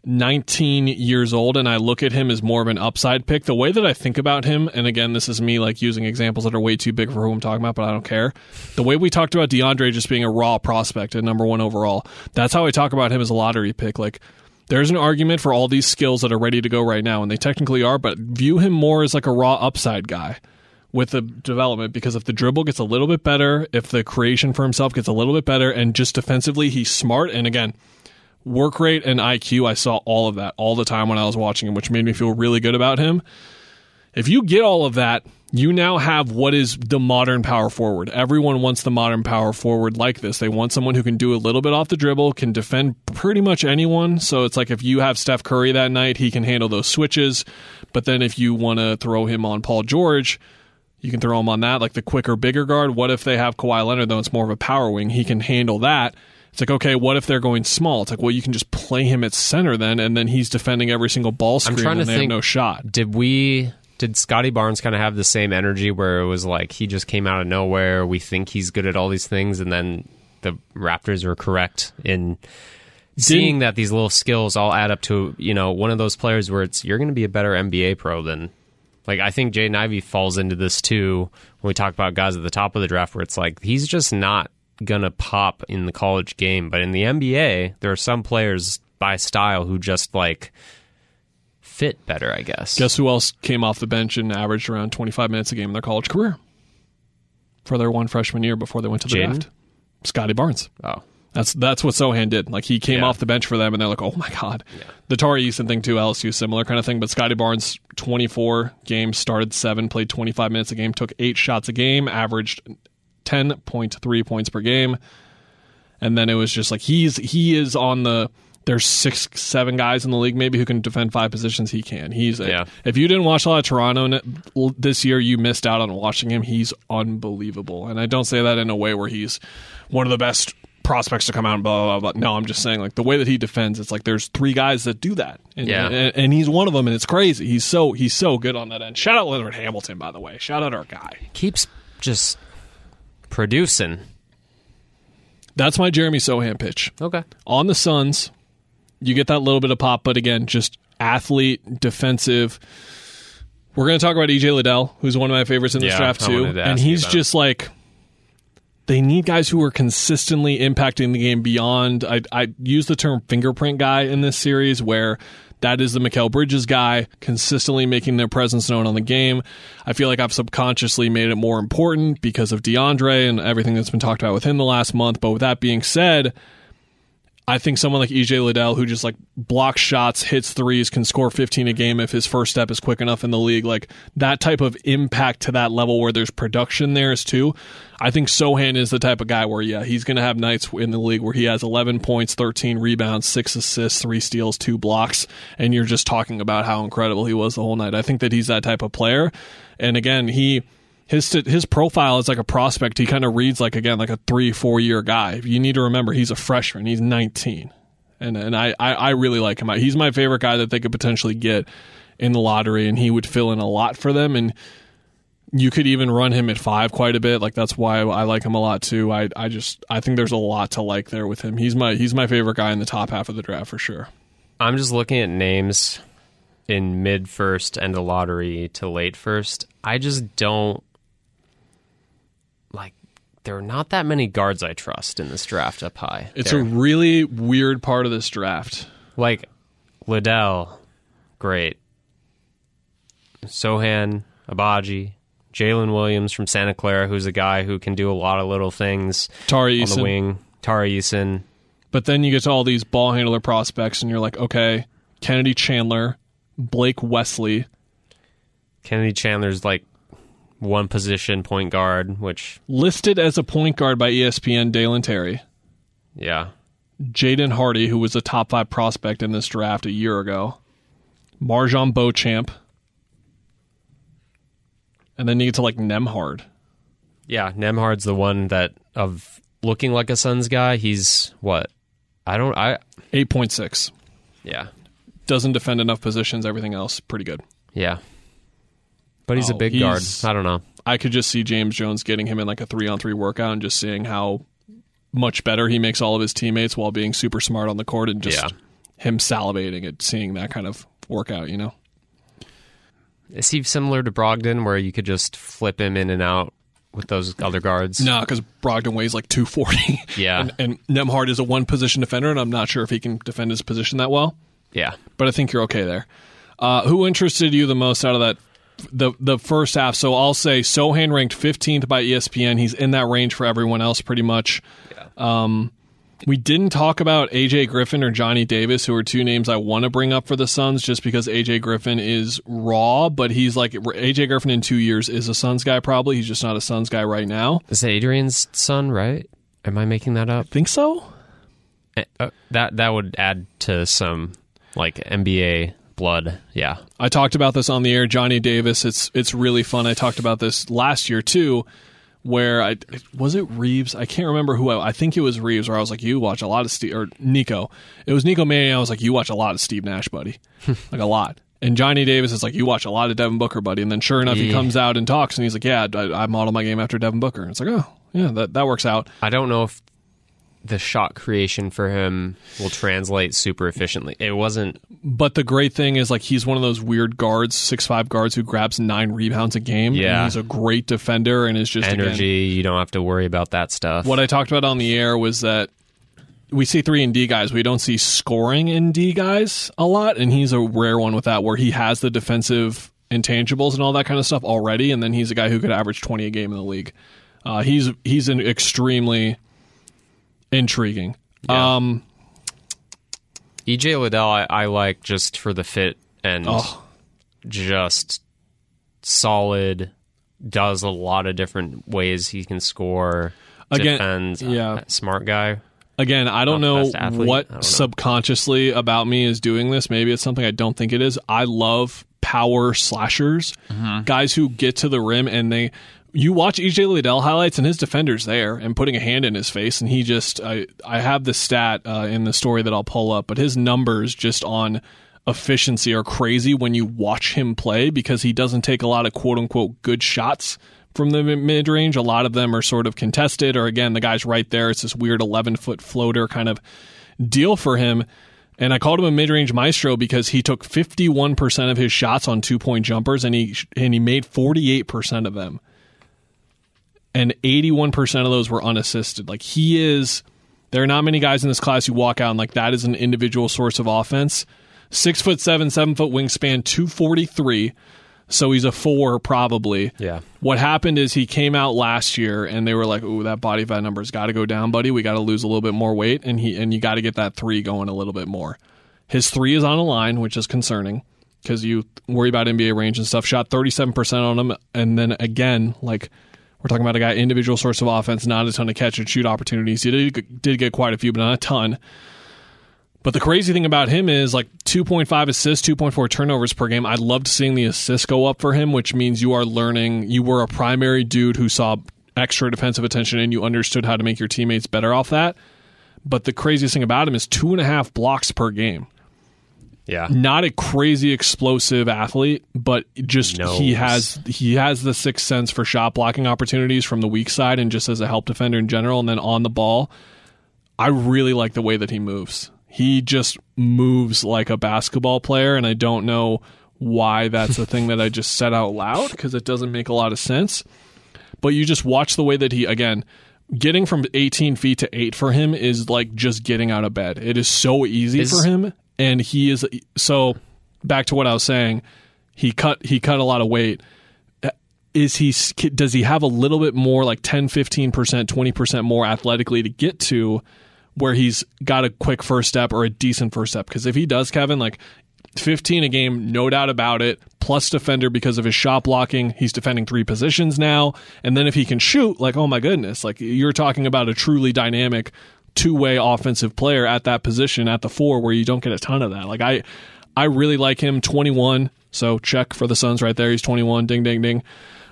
19 years old, and I look at him as more of an upside pick. The way that I think about him, and again, this is me like using examples that are way too big for who I'm talking about, but I don't care. The way we talked about DeAndre just being a raw prospect at number one overall, that's how I talk about him as a lottery pick. Like, there's an argument for all these skills that are ready to go right now, and they technically are, but view him more as like a raw upside guy with the development because if the dribble gets a little bit better, if the creation for himself gets a little bit better, and just defensively he's smart, and again, work rate and IQ, I saw all of that all the time when I was watching him, which made me feel really good about him. If you get all of that, you now have what is the modern power forward. Everyone wants the modern power forward like this. They want someone who can do a little bit off the dribble, can defend pretty much anyone. So it's like if you have Steph Curry that night, he can handle those switches. But then if you want to throw him on Paul George, you can throw him on that, like the quicker, bigger guard. What if they have Kawhi Leonard, though? It's more of a power wing. He can handle that. It's like, okay, what if they're going small? It's like, well, you can just play him at center then, and then he's defending every single ball screen, I'm trying to and they have think- no shot. did we did Scottie Barnes kind of have the same energy where it was like he just came out of nowhere, we think he's good at all these things and then the Raptors were correct in seeing that these little skills all add up to, you know, one of those players where it's you're going to be a better NBA pro than like I think Jaden Ivey falls into this too when we talk about guys at the top of the draft where it's like he's just not gonna pop in the college game, but in the NBA there are some players by style who just like fit better, I guess. Guess who else came off the bench and averaged around 25 minutes a game in their college career for their one freshman year before they went to the Jaden? draft? Scottie Barnes. oh. That's that's what Sochan did. Like he came Yeah. off the bench for them, and they're like, "Oh my god." The Tari Eason thing too, LSU similar kind of thing. But Scottie Barnes, twenty four games, started seven, played twenty five minutes a game, took eight shots a game, averaged ten point three points per game, and then it was just like he's he is on the. There's six, seven guys in the league maybe who can defend five positions. He can. He's a, Yeah. if you didn't watch a lot of Toronto n- this year, you missed out on watching him. He's unbelievable, and I don't say that in a way where he's one of the best prospects to come out and blah blah blah. No, I'm just saying like the way that he defends. It's like there's three guys that do that, and, Yeah. and, and he's one of them, and it's crazy. He's so he's so good on that end. Shout out Leonard Hamilton, by the way. Shout out our guy. Keeps just producing. That's my Jeremy Sochan pitch. Okay. on the Suns, you get that little bit of pop, but again, just athlete, defensive. We're going to talk about EJ Liddell, who's one of my favorites in this Yeah, draft too, to and he's just like they need guys who are consistently impacting the game beyond. I I use the term fingerprint guy in this series where. That is the Mikal Bridges guy, consistently making their presence known on the game. I feel like I've subconsciously made it more important because of DeAndre and everything that's been talked about with him the last month. But with that being said, I think someone like EJ Liddell, who just like blocks shots, hits threes, can score 15 a game if his first step is quick enough in the league, like that type of impact to that level where there's production there is too. I think Sochan is the type of guy where, yeah, he's going to have nights in the league where he has 11 points, 13 rebounds, six assists, three steals, two blocks, and you're just talking about how incredible he was the whole night. I think that he's that type of player. And again, he his his profile is like a prospect. He kind of reads like again like a three four year guy. You need to remember he's a freshman. He's 19, and and I I, I really like him. He's my favorite guy that they could potentially get in the lottery, and he would fill in a lot for them. And you could even run him at five quite a bit. Like that's why I like him a lot too. I I just I think there's a lot to like there with him. He's my he's my favorite guy in the top half of the draft for sure. I'm just looking at names in mid first and the lottery to late first. I just don't. There are not that many guards I trust in this draft up high. It's There- a really weird part of this draft. like Liddell, great. Sochan, Agbaji, Jalen Williams from Santa Clara, who's a guy who can do a lot of little things Tari on the Eason. wing. Tari Eason, But then you get to all these ball handler prospects, and you're like, okay, Kennedy Chandler, Blake Wesley, Kennedy Chandler's like one position point guard, which listed as a point guard by ESPN, Dalen Terry, yeah, Jaden Hardy, who was a top five prospect in this draft a year ago, MarJon Beauchamp, and then you get to like Nembhard. yeah. Nembhard's the one that of looking like a Suns guy. He's what? I don't. I 8.6. yeah Doesn't defend enough positions, everything else, pretty good. yeah. But he's Oh, a big guard. I don't know. I could just see James Jones getting him in like a three on three workout and just seeing how much better he makes all of his teammates while being super smart on the court and just Yeah. him salivating at seeing that kind of workout, you know? Is he similar to Brogdon, where you could just flip him in and out with those other guards? No, because Brogdon weighs like 240. Yeah. and, and Nembhard is a one position defender, and I'm not sure if he can defend his position that well, Yeah. but I think you're okay there. Uh, who interested you the most out of that? The the first half. So I'll say Sochan ranked 15th by ESPN. He's in that range for everyone else pretty much. Yeah. Um, we didn't talk about AJ Griffin or Johnny Davis, who are two names I want to bring up for the Suns, just because AJ Griffin is raw, but he's like AJ Griffin in two years is a Suns guy. Probably he's just not a Suns guy right now. Is it Adrian's son, right? Am I making that up? Think so? Eh, uh, that that would add to some like NBA blood. Yeah. I talked about this on the air. Johnny Davis. It's it's really fun. I talked about this last year too, where I was it Reaves. I can't remember who. I, I think it was Reaves. Where I was like, you watch a lot of Steve or Nico. It was Nico Mannion. I was like, you watch a lot of Steve Nash, buddy, like a lot. And Johnny Davis is like, you watch a lot of Devin Booker, buddy. And then sure enough, he comes out and talks, and he's like, yeah, I, I model my game after Devin Booker. And it's like, oh yeah, that that works out. I don't know if the shot creation for him will translate super efficiently. It wasn't. But the great thing is like he's one of those weird guards, six five guards who grabs nine rebounds a game. and Yeah. he's a great defender and is just again, energy. you don't have to worry about that stuff. What I talked about on the air was that we see three and D guys. We don't see scoring in D guys a lot, and he's a rare one with that, where he has the defensive intangibles and all that kind of stuff already, and then he's a guy who could average twenty a game in the league. Uh, he's he's an extremely intriguing. Yeah. Um, EJ Liddell, I, I like just for the fit and Oh. just solid. Does a lot of different ways he can score. Again, defends. yeah. smart guy. Again, I don't know what don't know. subconsciously about me is doing this. Maybe it's something I don't think it is. I love power slashers, Mm-hmm. guys who get to the rim and they. You watch EJ Liddell highlights and his defender's there and putting a hand in his face, and he just. I I have the stat uh, in the story that I'll pull up, but his numbers just on efficiency are crazy when you watch him play because he doesn't take a lot of quote unquote good shots from the mid range. A lot of them are sort of contested, or again, the guy's right there. It's this weird 11 foot floater kind of deal for him. And I called him a mid range maestro because he took 51% of his shots on two point jumpers and he, and he made 48% of them. And 81% of those were unassisted. Like he is, there are not many guys in this class who walk out and like that is an individual source of offense. Six foot seven, seven foot wingspan, 243. So he's a four probably. Yeah. What happened is he came out last year and they were like, "Ooh, that body fat number's got to go down, buddy. We got to lose a little bit more weight and he and you got to get that 3 going a little bit more." His 3 is on a line, which is concerning because you worry about NBA range and stuff. Shot 37% on him and then again, like we're talking about a guy individual source of offense, not a ton of catch and shoot opportunities. He did, did get quite a few, but not a ton. But the crazy thing about him is like 2.5 assists, 2.4 turnovers per game. I loved seeing the assists go up for him, which means you are learning. You were a primary dude who saw extra defensive attention and you understood how to make your teammates better off that. But the craziest thing about him is two and a half blocks per game. Yeah. Not a crazy explosive athlete, but just Knows. he has he has the sixth sense for shot blocking opportunities from the weak side and just as a help defender in general. And then on the ball, I really like the way that he moves. He just moves like a basketball player, and I don't know why that's the thing that I just said out loud because it doesn't make a lot of sense. But you just watch the way that he, again, getting from 18 feet to 8 for him is like just getting out of bed. It is so easy Is- for him. And he is, so back to what I was saying, he cut, he cut a lot of weight is he does he have a little bit more like 10 15% 20% more athletically to get to where he's got a quick first step or a decent first step because if he does kevin like 15 a game, no doubt about it. Plus defender because of his shot blocking. He's defending three positions now. And then if he can shoot, like, oh my goodness, like you're talking about a truly dynamic two way offensive player at that position at the four where you don't get a ton of that. Like I I really like him 21. So check for the Suns right there. He's 21. Ding ding ding.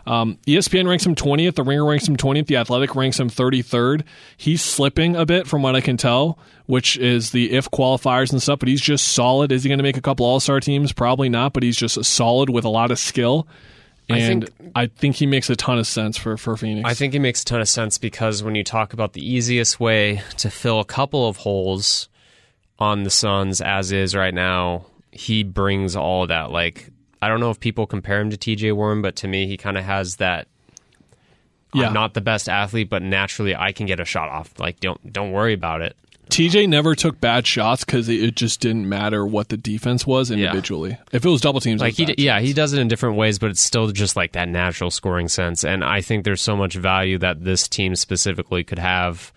Um, ESPN ranks him 20th. The Ringer ranks him 20th. The Athletic ranks him 33rd. He's slipping a bit from what I can tell, which is the if qualifiers and stuff, but he's just solid. Is he going to make a couple All Star teams? Probably not, but he's just solid with a lot of skill. I And think- I think he makes a ton of sense for, for Phoenix. I think he makes a ton of sense because when you talk about the easiest way to fill a couple of holes on the Suns as is right now, he brings all that. Like, I don't know if people compare him to TJ Warren, but to me, he kind of has that. Yeah. I'm not the best athlete, but naturally I can get a shot off. Like, don't don't worry about it. TJ never took bad shots because it just didn't matter what the defense was individually. If it was double teams, Like he, d- yeah, he does it in different ways, but it's still just like that natural scoring sense. And I think there's so much value that this team specifically could have.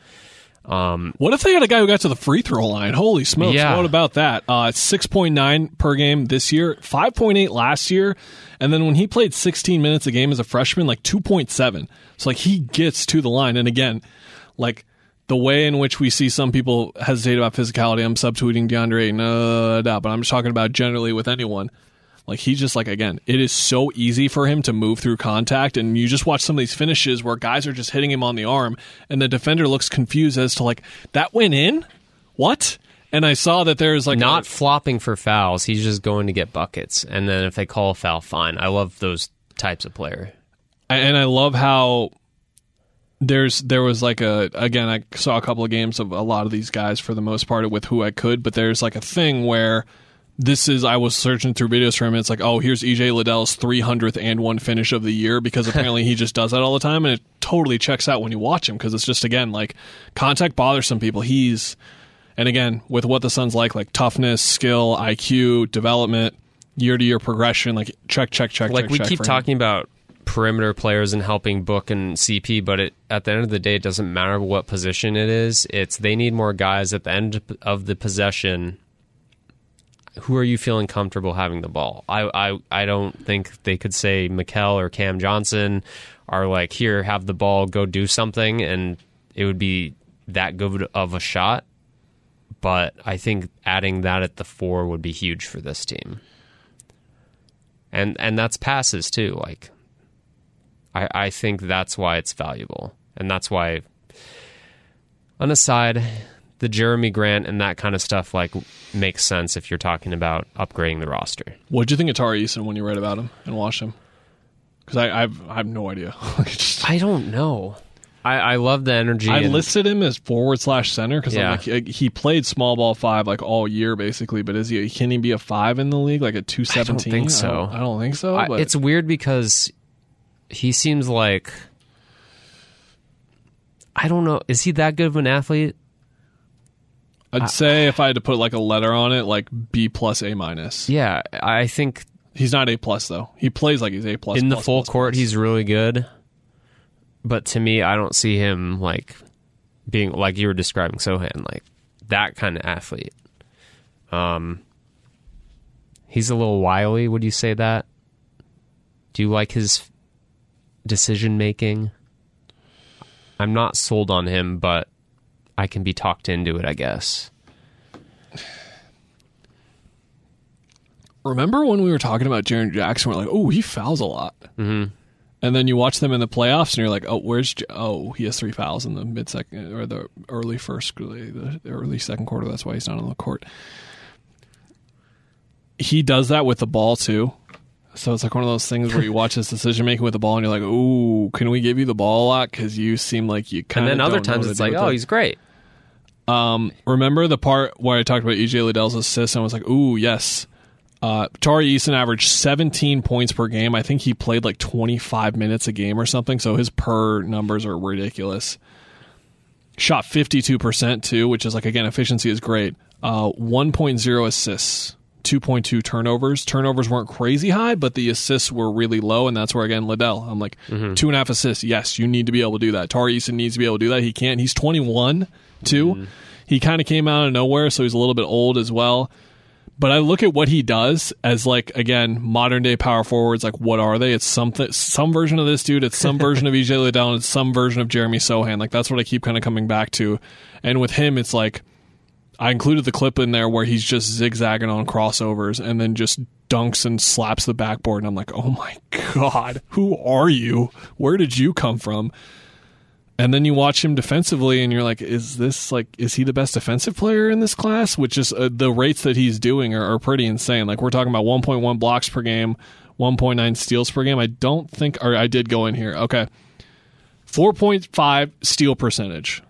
What if they had a guy who got to the free throw line? Holy smokes! Yeah. What about that? Uh, six point nine per game this year, five point eight last year, and then when he played sixteen minutes a game as a freshman, like two point seven. So like he gets to the line, and again, like the way in which we see some people hesitate about physicality. I'm subtweeting DeAndre, no doubt, but I'm just talking about generally with anyone. Like he's just like again, it is so easy for him to move through contact, and you just watch some of these finishes where guys are just hitting him on the arm, and the defender looks confused as to like that went in, what? And I saw that there's like not a- flopping for fouls. He's just going to get buckets, and then if they call a foul, fine. I love those types of player. and I love how there's there was like a again I saw a couple of games of a lot of these guys for the most part with who I could, but there's like a thing where this is I was searching through videos for him. And it's like, oh, here's EJ Liddell's 300th and one finish of the year because apparently he just does that all the time, and it totally checks out when you watch him because it's just again like contact bothers some people. He's and again with what the Suns like, like toughness, skill, IQ, development, year to year progression, like check, check, check. Like check, we check keep him. talking about perimeter players and helping Book and CP, but it, at the end of the day, it doesn't matter what position it is. It's they need more guys at the end of the possession. Who are you feeling comfortable having the ball? I I, I don't think they could say Mikal or Cam Johnson are like here have the ball go do something and it would be that good of a shot. But I think adding that at the four would be huge for this team. And and that's passes too. Like I, I think that's why it's valuable. And that's why on a side, the Jerami Grant and that kind of stuff like makes sense if you're talking about upgrading the roster. What did you think of Tari Eason when you read about him and watched him? Because I I've, I have no idea. Just- I don't know. I, I love the energy. I and- listed him as forward slash center because Yeah. like, he, played small ball five like all year basically. But is he can he be a five in the league like a two seventeen? think so. I don't, I don't think so. I- but it's weird because he seems like I don't know. Is he that good of an athlete? I'd say if I had to put like a letter on it, like B plus A minus. Yeah, I think He's not A plus though. He plays like he's A plus in the full plus, court plus. he's really good. But to me, I don't see him like being like you were describing Sochan, like that kind of athlete. Um, he's a little wily. Would you say that? Do you like his decision making? I'm not sold on him, but I can be talked into it, I guess. Remember when we were talking about Jaren Jackson? We're like, oh, he fouls a lot. Mm-hmm. And then you watch them in the playoffs, and you're like, oh, where's? J- oh, he has three fouls in the mid second or the early first, the the early second quarter. That's why he's not on the court. He does that with the ball too. So it's like one of those things where you watch his decision making with the ball, and you're like, "Ooh, can we give you the ball a lot?" Because you seem like you kind of. And then other times it's like, oh, he's great. Remember the part where I talked about EJ Liddell's assist and I was like, ooh, yes. Uh, Tari Eason averaged 17 points per game. I think he played like 25 minutes a game or something, so his per numbers are ridiculous. Shot 52% too, which is like, again, efficiency is great. Uh, 1.0 assists, 2.2 turnovers. Turnovers weren't crazy high, but the assists were really low, and that's where, again, Liddell, I'm like, mm-hmm. two and a half assists. Yes, you need to be able to do that. Tari Eason needs to be able to do that. He can't. He's 21 too. Mm-hmm. He kind of came out of nowhere, so he's a little bit old as well. But I look at what he does as like again modern day power forwards. Like what are they? It's something, some version of this dude. It's some version of EJ Liddell. It's some version of Jeremy Sochan. Like that's what I keep kind of coming back to. And with him, it's like I included the clip in there where he's just zigzagging on crossovers and then just dunks and slaps the backboard. And I'm like, oh my god, who are you? Where did you come from? And then you watch him defensively, and you're like, "Is this like is he the best defensive player in this class?" Which is uh, the rates that he's doing are, are pretty insane. Like we're talking about 1.1 blocks per game, 1.9 steals per game. I don't think, or I did go in here. Okay, 4.5 steal percentage.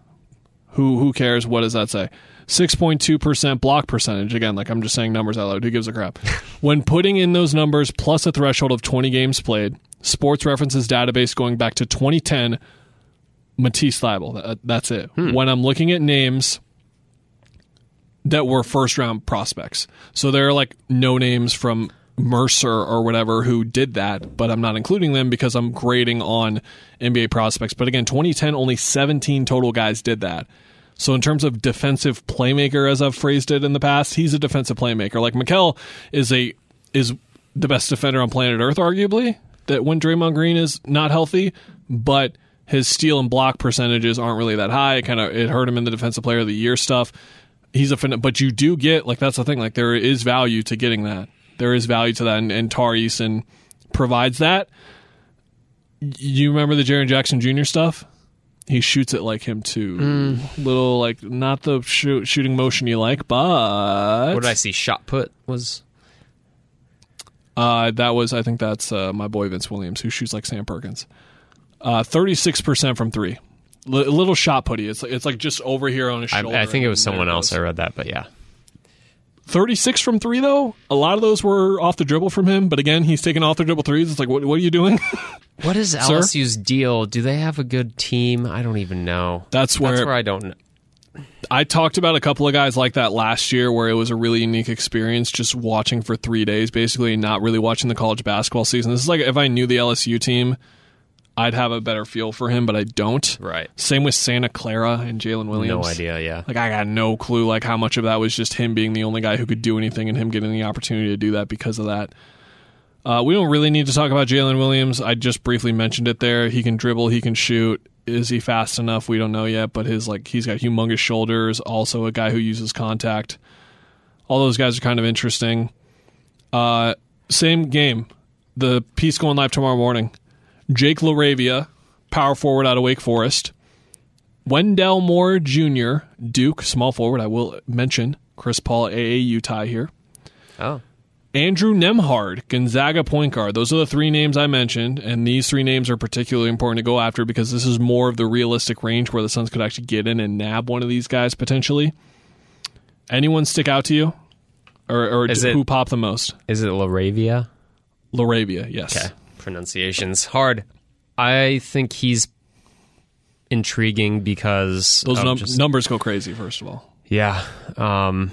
Who who cares? What does that say? 6.2% block percentage. Again, like I'm just saying numbers out loud. Who gives a crap? when putting in those numbers plus a threshold of 20 games played, Sports References database going back to 2010 Matisse. That, that's it. Hmm. When I'm looking at names that were first round prospects, so there are like no names from Mercer or whatever who did that, but I'm not including them because I'm grading on NBA prospects. But again, 2010 only 17 total guys did that. So in terms of defensive playmaker, as I've phrased it in the past, he's a defensive playmaker. Like Mikal is a is the best defender on planet Earth, arguably. That when Draymond Green is not healthy, but his steal and block percentages aren't really that high. It kind of it hurt him in the defensive player of the year stuff. He's a fin- but you do get like that's the thing. Like there is value to getting that. There is value to that, and, and Tari Eason provides that. You remember the Jaren Jackson Jr. stuff? He shoots it like him too. Little like not the shoot, shooting motion you like, but What did I see? Shot put was Uh, that was, I think that's uh, my boy Vince Williams, who shoots like Sam Perkins. Thirty-six percent from three, L- a little shot putty. It's like, it's like just over here on his I, shoulder. I think it was and there someone else. I read that, but yeah. Thirty-six from three, though. A lot of those were off the dribble from him, but again, he's taking off the dribble threes. It's like, what, what are you doing? What is LSU's deal? Do they have a good team? I don't even know. That's where- That's where I don't. know. I talked about a couple of guys like that last year, where it was a really unique experience, just watching for three days, basically, not really watching the college basketball season. This is like if I knew the LSU team, I'd have a better feel for him, but I don't. Right. Same with Santa Clara and Jalen Williams. No idea. Yeah. Like I got no clue like how much of that was just him being the only guy who could do anything and him getting the opportunity to do that because of that. Uh, we don't really need to talk about Jalen Williams. I just briefly mentioned it there. He can dribble, he can shoot. Is he fast enough? We don't know yet, but his like he's got humongous shoulders. Also, a guy who uses contact. All those guys are kind of interesting. Uh, same game. The piece going live tomorrow morning. Jake LaRavia, power forward out of Wake Forest. Wendell Moore Jr., Duke, small forward. I will mention Chris Paul, AAU tie here. Oh. Andrew Nembhard, Gonzaga point guard. Those are the three names I mentioned, and these three names are particularly important to go after because this is more of the realistic range where the Suns could actually get in and nab one of these guys potentially. Anyone stick out to you, or, or it- who popped the most? Is it LaRavia? LaRavia, yes. Okay. Pronunciation's hard. I think he's intriguing because Those num- just- numbers go crazy. First of all, Yeah. Um,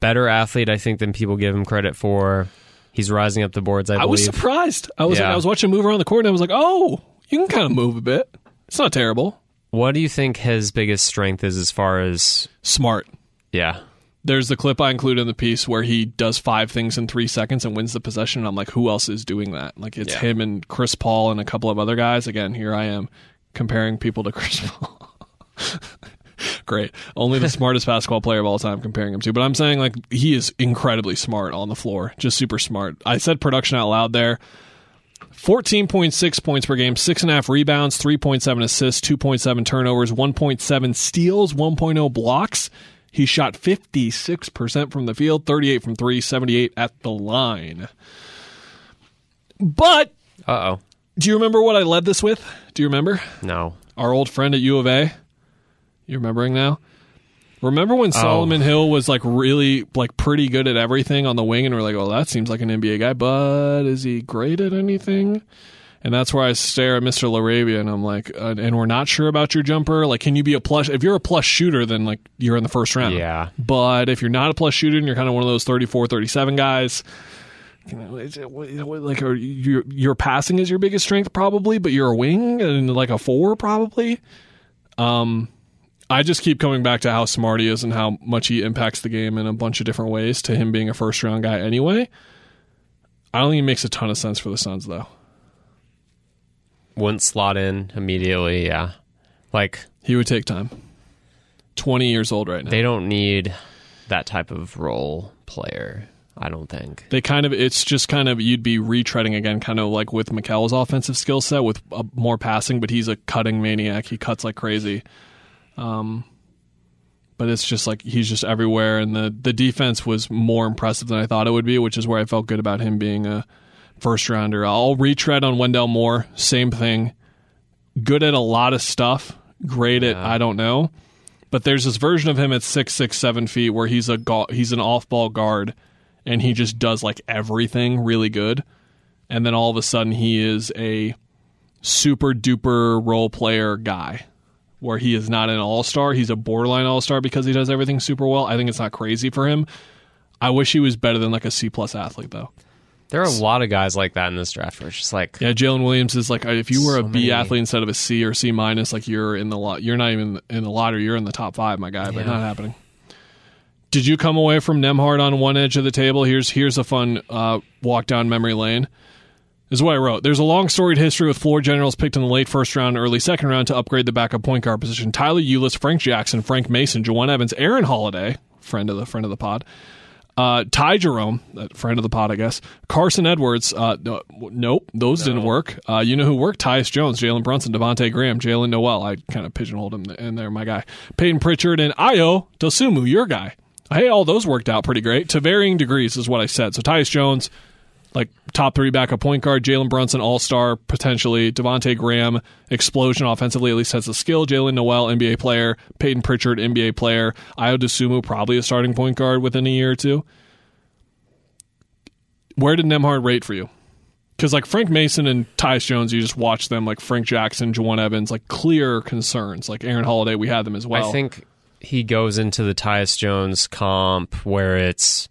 better athlete, I think, than people give him credit for. He's rising up the boards, I I was surprised. I was Yeah. I was watching him move around the court, and I was like, oh, you can kind of move a bit. It's not terrible. what do you think his biggest strength is as far as. Smart. Yeah. There's the clip I include in the piece where he does five things in three seconds and wins the possession. I'm like, who else is doing that? Like, it's Yeah. him and Chris Paul and a couple of other guys. Again, here I am comparing people to Chris Paul. Great. Only the smartest basketball player of all time comparing him to. But I'm saying, like, he is incredibly smart on the floor. Just super smart. I said production out loud there. 14.6 points per game, 6.5 rebounds, 3.7 assists, 2.7 turnovers, 1.7 steals, 1.0 blocks. He shot 56% from the field, 38 from 3, 78 at the line. But Uh oh. do you remember what I led this with? Do you remember? No. Our old friend at U of A? You remembering now? Remember when Solomon Hill was like really like pretty good at everything on the wing and we're like, "Oh, that seems like an NBA guy, but is he great at anything?" And that's where I stare at Mr. LaRavia and I'm like, uh, "And we're not sure about your jumper. Like, can you be a plus if you're a plus shooter then like you're in the first round. Yeah. But if you're not a plus shooter and you're kind of one of those 34, 37 guys, you know, is it- what- what- like are you, your passing is your biggest strength probably, but you're a wing and like a four probably. Um, I just keep coming back to how smart he is and how much he impacts the game in a bunch of different ways. To him being a first round guy anyway, I don't think it makes a ton of sense for the Suns though. Wouldn't slot in immediately. Yeah, like He would take time. Twenty years old right now. they don't need that type of role player. I don't think. they kind of it's just kind of you'd be retreading again kind of like with Mikal's offensive skill set with uh, more passing but he's a cutting maniac he cuts like crazy um but it's just like he's just everywhere and the the defense was more impressive than I thought it would be which is where I felt good about him being a first rounder. I'll retread on Wendell Moore. Same thing. Good at a lot of stuff. Great at I don't know. But there's this version of him at six six seven feet where he's a he's an off ball guard and he just does like everything really good. And then all of a sudden he is a super duper role player guy where he is not an all-star. He's a borderline all-star because he does everything super well. I think it's not crazy for him. I wish he was better than like a c plus athlete though There are a lot of guys like that in this draft where it's just like yeah jalen williams is like if you were So a b many- athlete instead of a c or c minus like you're in the lot you're not even in the lottery you're in the top five my guy but Yeah. not happening did you come away from Nembhard on one edge of the table? Here's here's a fun uh, walk down memory lane. This is what I wrote. There's a long storied history with floor generals picked in the late first round, early second round to upgrade the backup point guard position. Tyler Ulis, Frank Jackson, Frank Mason, Jawun Evans, Aaron Holiday, friend of the friend of the pod, uh, Ty Jerome, friend of the pod, I guess. Carson Edwards. Uh, no, nope, those didn't work. Uh, you know who worked? Tyus Jones, Jalen Brunson, Devontae Graham, Jaylen Nowell. I kind of pigeonholed him in there, my guy. Payton Pritchard and Ayo Dosunmu, your guy. Hey, all those worked out pretty great to varying degrees, is what I said. So Tyus Jones, like top three backup point guard, Jalen Brunson, all star potentially, Devonte Graham, explosion offensively, at least has the skill. Jaylen Nowell, NBA player, Payton Pritchard, NBA player, Ayo probably a starting point guard within a year or two. Where did Nembhard rate for you? Because like Frank Mason and Tyus Jones, you just watch them like Frank Jackson, Jawun Evans, like clear concerns. Like Aaron Holiday, we had them as well. I think he goes into the Tyus Jones comp where it's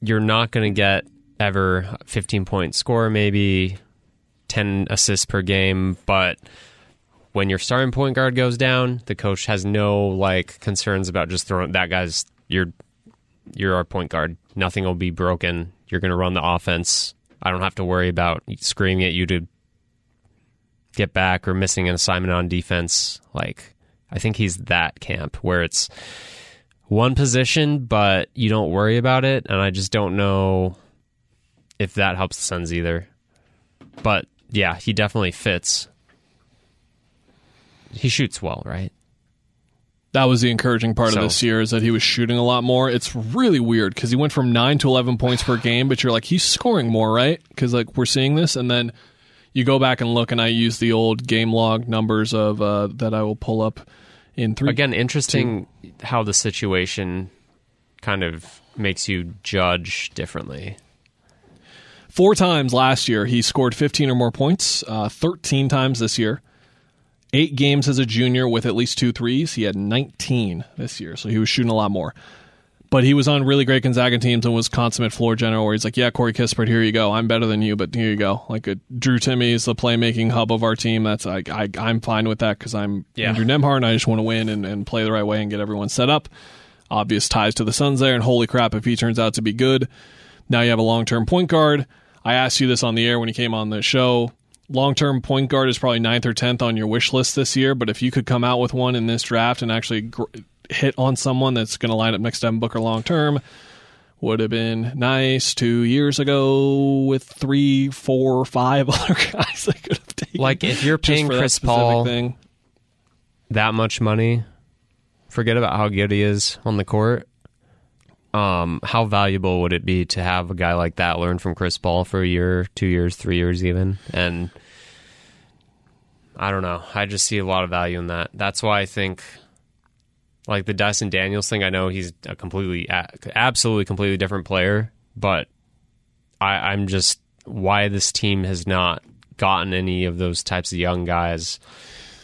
you're not going to get ever 15 point score, maybe 10 assists per game, but when your starting point guard goes down, the coach has no like concerns about just throwing that guy's you're you're our point guard. Nothing will be broken. You're going to run the offense. I don't have to worry about screaming at you to get back or missing an assignment on defense. Like I think he's that camp where it's one position, but you don't worry about it, and I just don't know if that helps the Suns either. But yeah, he definitely fits. He shoots well, right? that was the encouraging part So- of this year is that he was shooting a lot more. It's really weird because he went from nine to eleven points per game, but you're like he's scoring more, right? Because like we're seeing this, and then you go back and look, and I use the old game log numbers of uh, that I will pull up in three. Again, interesting how the situation kind of makes you judge differently. Four times last year, he scored 15 or more points. Uh, 13 times this year. Eight games as a junior with at least two threes. He had 19 this year, so he was shooting a lot more. But he was on really great Gonzaga teams and was consummate floor general. Where he's like, "Yeah, Corey Kispert, here you go. I'm better than you, but here you go." Like a, Drew Timme is the playmaking hub of our team. That's I, I I'm fine with that because I'm Yeah. Andrew Nembhard and I just want to win and, and play the right way and get everyone set up. Obvious ties to the Suns there, and holy crap, if he turns out to be good, now you have a long term point guard. I asked you this on the air when you came on the show. Long term point guard is probably ninth or tenth on your wish list this year, but if you could come out with one in this draft and actually gr- hit on someone that's going to line up next to Devin Booker long term, would have been nice two years ago with three, four, five other guys that could have taken. Like, if you're paying that Chris Paul- thing. that much money, forget about how good he is on the court. Um, how valuable would it be to have a guy like that learn from Chris Paul for a year, two years, three years, even? And I don't know. I just see a lot of value in that. That's why I think, like the Dyson Daniels thing. I know he's a completely, absolutely, completely different player, but I, I'm just why this team has not gotten any of those types of young guys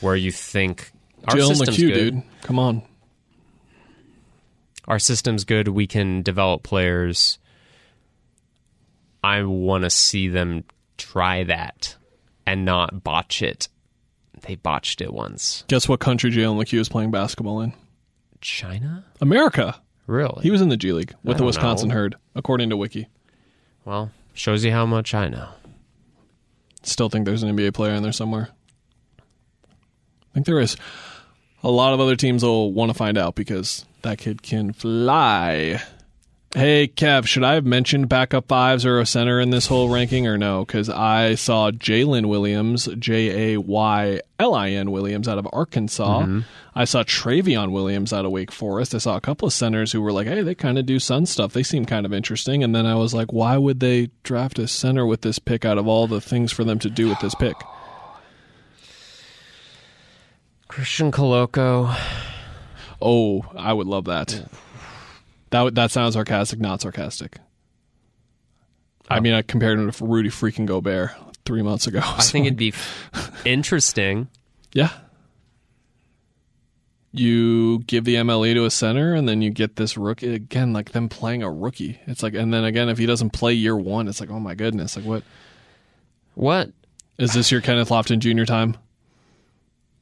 where you think our Jalen system's McHugh, good. dude. Come on. Our system's good. We can develop players. I want to see them try that and not botch it they botched it once. Guess what country Jalen McHugh is playing basketball in? China? America. Really? He was in the G League with the Wisconsin know. Herd, according to Wiki. well, shows you how much I know. Still think there's an NBA player in there somewhere. I think there is. A lot of other teams will want to find out because that kid can fly. Hey, Kev, should I have mentioned backup fives or a center in this whole ranking or no? Because I saw Jaylin Williams, J A Y L I N Williams out of Arkansas. Mm-hmm. I saw Travion Williams out of Wake Forest. I saw a couple of centers who were like, hey, they kind of do Sun stuff. They seem kind of interesting. And then I was like, why would they draft a center with this pick out of all the things for them to do with this pick? Christian Koloko. Oh, I would love that. That that sounds sarcastic, not sarcastic. I oh. mean, I compared him to Rudy freaking Gobert three months ago. I think it'd be interesting. yeah. You give the MLE to a center, and then you get this rookie again, like them playing a rookie. It's like, and then again, if he doesn't play year one, it's like, oh my goodness, like what What? is this your Kenneth Lofton Jr. time?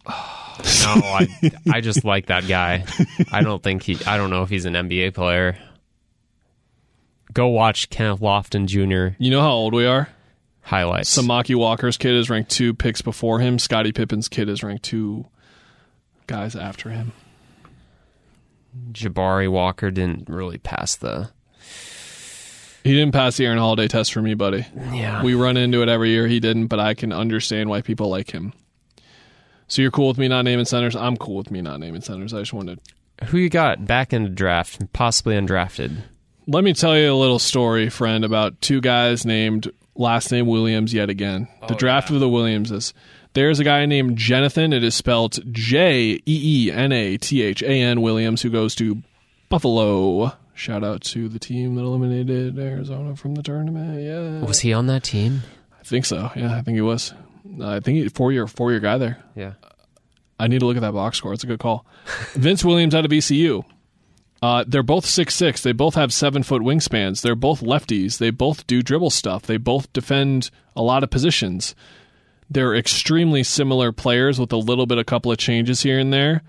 No, I I just like that guy. I don't think he. I don't know if he's an NBA player. Go watch Kenneth Lofton Jr. You know how old we are. highlights. Samaki Walker's kid is ranked two picks before him. Scottie Pippen's kid is ranked two guys after him. Jabari Walker didn't really pass the. He didn't pass the Aaron Holiday test for me, buddy. Yeah, We run into it every year. He didn't, but I can understand why people like him. So you're cool with me not naming centers? I'm cool with me not naming centers. I just wanted. who you got back in the draft, possibly undrafted. Let me tell you a little story, friend, about two guys named last name Williams yet again. The oh, draft of the Williamses. There's a guy named Jeenathan. It is spelled J E E N A T H A N Williams, who goes to Buffalo. Shout out to the team that eliminated Arizona from the tournament. Yeah, Was he on that team? I think so. Yeah, I think he was. I think four year four year guy there. Yeah. I need to look at that box score. It's a good call. Vince Williams out of VCU. Uh, they're both six six. They both have seven foot wingspans. They're both lefties. They both do dribble stuff. They both defend a lot of positions. They're extremely similar players with a little bit, a couple of changes here and there.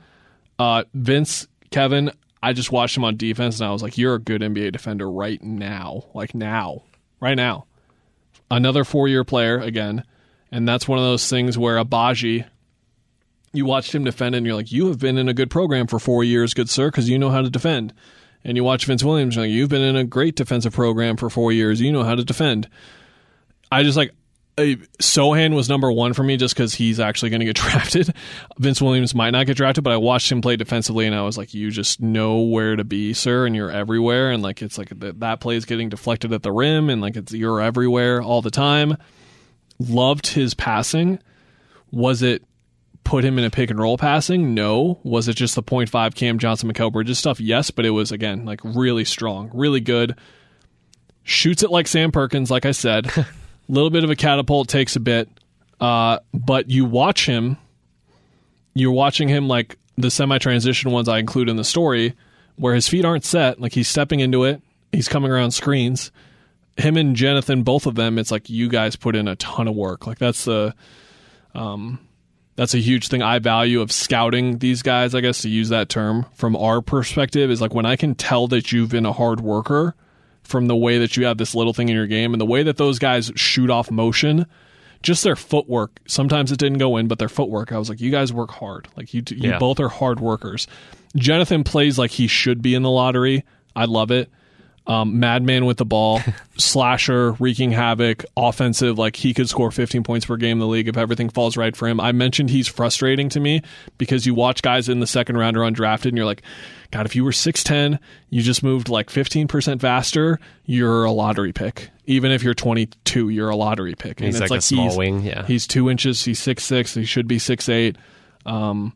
Uh, Vince, Kevin, I just watched him on defense and I was like, "You're a good NBA defender right now, like now, right now." Another four year player again, and that's one of those things where Agbaji you watched him defend and you're like, you have been in a good program for four years, good sir, because you know how to defend. And you watch Vince Williams, you're like, you've been in a great defensive program for four years, you know how to defend. I just like, Sochan was number one for me just because he's actually going to get drafted. Vince Williams might not get drafted, but I watched him play defensively, and I was like, you just know where to be, sir, and you're everywhere. And like, it's like that play is getting deflected at the rim, and like, it's you're everywhere all the time. Loved his passing. Was it put him in a pick and roll passing? No. Was it just the 0.5 Cam Johnson, Mikal Bridges stuff? Yes, but it was again like really strong, really good. Shoots it like Sam Perkins, like I said. A little bit of a catapult takes a bit, uh, but you watch him. You're watching him like the semi-transition ones I include in the story, where his feet aren't set. Like he's stepping into it. He's coming around screens. Him and Jeenathan, both of them, it's like you guys put in a ton of work. Like that's the um, that's a huge thing I value of scouting these guys, I guess to use that term from our perspective is like when I can tell that you've been a hard worker from the way that you have this little thing in your game and the way that those guys shoot off motion, just their footwork. Sometimes it didn't go in, but their footwork, I was like, you guys work hard. Like you, you Yeah. both are hard workers. Jeenathan plays like he should be in the lottery. I love it. Um, madman with the ball, slasher, wreaking havoc, offensive. Like he could score 15 points per game in the league if everything falls right for him. I mentioned he's frustrating to me because you watch guys in the second round are undrafted and you're like, God, if you were 6'10, you just moved like 15% faster, you're a lottery pick. Even if you're 22, you're a lottery pick. And He's it's like a small he's- wing, yeah. He's two inches. He's six six. He should be six eight. Um,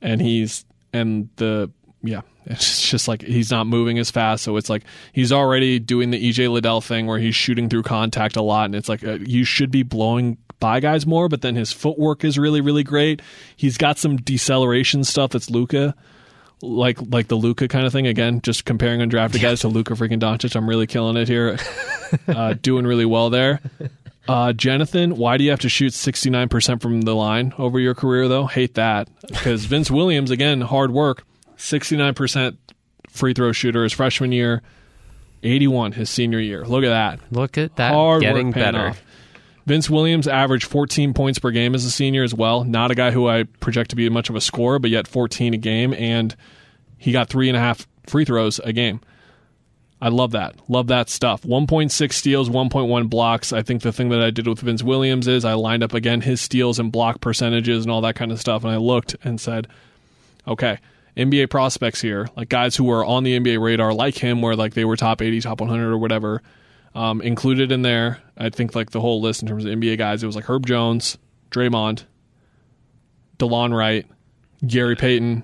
and he's and the yeah, it's just like he's not moving as fast. So it's like he's already doing the EJ Liddell thing where he's shooting through contact a lot, and it's like uh, you should be blowing by guys more. But then his footwork is really really great. He's got some deceleration stuff that's Luka. Like like the Luka kind of thing again, just comparing undrafted guys to Luka freaking Doncic. I'm really killing it here, uh, doing really well there. Uh, Jeenathan, why do you have to shoot 69% from the line over your career, though? Hate that. Because Vince Williams, again, hard work, 69% free throw shooter his freshman year, 81 his senior year. Look at that. Look at that. Hard getting better. off. Vince Williams averaged 14 points per game as a senior as well. Not a guy who I project to be much of a scorer, but yet 14 a game, and he got three and a half free throws a game. I love that. Love that stuff. 1.6 steals, 1.1 blocks. I think the thing that I did with Vince Williams is I lined up again his steals and block percentages and all that kind of stuff, and I looked and said, okay, NBA prospects here, like guys who were on the NBA radar, like him, where like they were top 80, top 100, or whatever, um, included in there. I think like the whole list in terms of NBA guys, it was like Herb Jones, Draymond, Delon Wright, Gary Payton,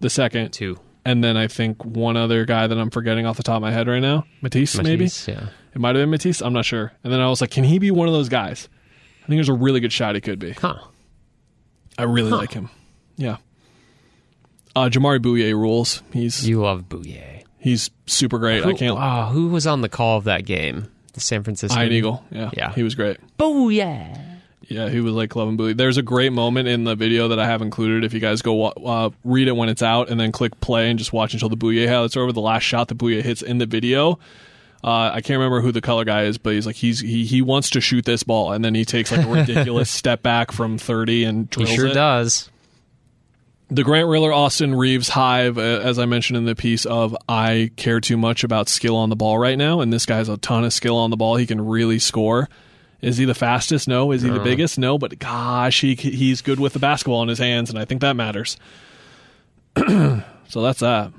the second, Two. and then I think one other guy that I'm forgetting off the top of my head right now, Matisse, maybe. Yeah. It might have been Matisse. I'm not sure. And then I was like, can he be one of those guys? I think there's a really good shot he could be. Huh. I really like him. Yeah. Uh, Jamaree Bouyea rules. He's You love Bouyea. he's super great. I can't. oh, who was on the call of that game? The San Francisco. Iron Eagle. Yeah. Yeah. He was great. Booyah. Yeah, he was like loving Bouyea. There's a great moment in the video that I have included. If you guys go wa- uh, read it when it's out and then click play and just watch until the Bouyea highlights are over, the last shot that Bouyea hits in the video. Uh, I can't remember who the color guy is, but he's like he's he he wants to shoot this ball, and then he takes like a ridiculous step back from thirty and He drills sure it. does. The Grant Riller Austin Reaves hive, uh, as I mentioned in the piece of I care too much about skill on the ball right now, and this guy has a ton of skill on the ball. He can really score. Is he the fastest? No. Is he the biggest? No. But gosh, he he's good with the basketball in his hands, and I think that matters. so that's that.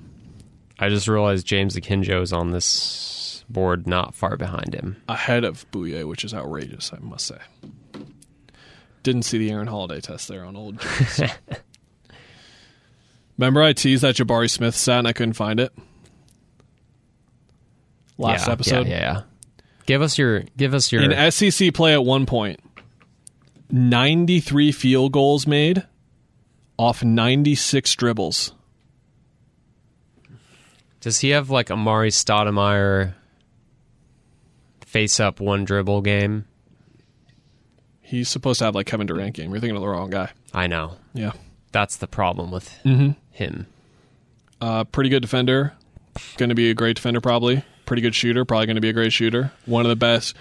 I just realized James Akinjo is on this board not far behind him. Ahead of Bouyea, which is outrageous, I must say. Didn't see the Aaron Holiday test there on old James. Remember I teased that Jabari Smith stat and I couldn't find it? Last yeah, episode. Yeah, yeah, yeah. Give us your give us your In SEC play at one point, 93 field goals made off 96 dribbles. Does he have like Amar'e Stoudemire face up one dribble game? He's supposed to have like Kevin Durant game. You're thinking of the wrong guy. I know. Yeah. That's the problem with mm-hmm. Him. Uh, pretty good defender. Going to be a great defender, probably. Pretty good shooter. Probably going to be a great shooter. One of the best.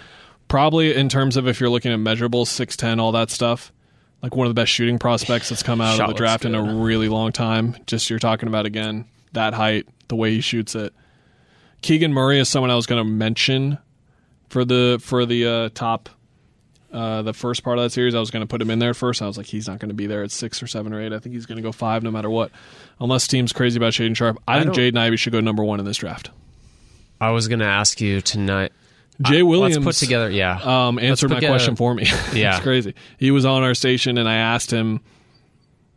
Probably in terms of if you're looking at measurables, 6'10, all that stuff. Like one of the best shooting prospects that's come out of the draft in a really long time. Just you're talking about, again, that height, the way he shoots it. Keegan Murray is someone I was going to mention for the for the uh, top uh, the first part of that series. I was going to put him in there at first. I was like, he's not going to be there at six or seven or eight. I think he's going to go five no matter what, unless team's crazy about Shaedon Sharpe. I, I think Jaden Ivey should go number one in this draft. I was going to ask you tonight. Jay Williams Let's put together. Yeah. um, answered my question for me. Yeah. it's crazy. He was on our station, and I asked him.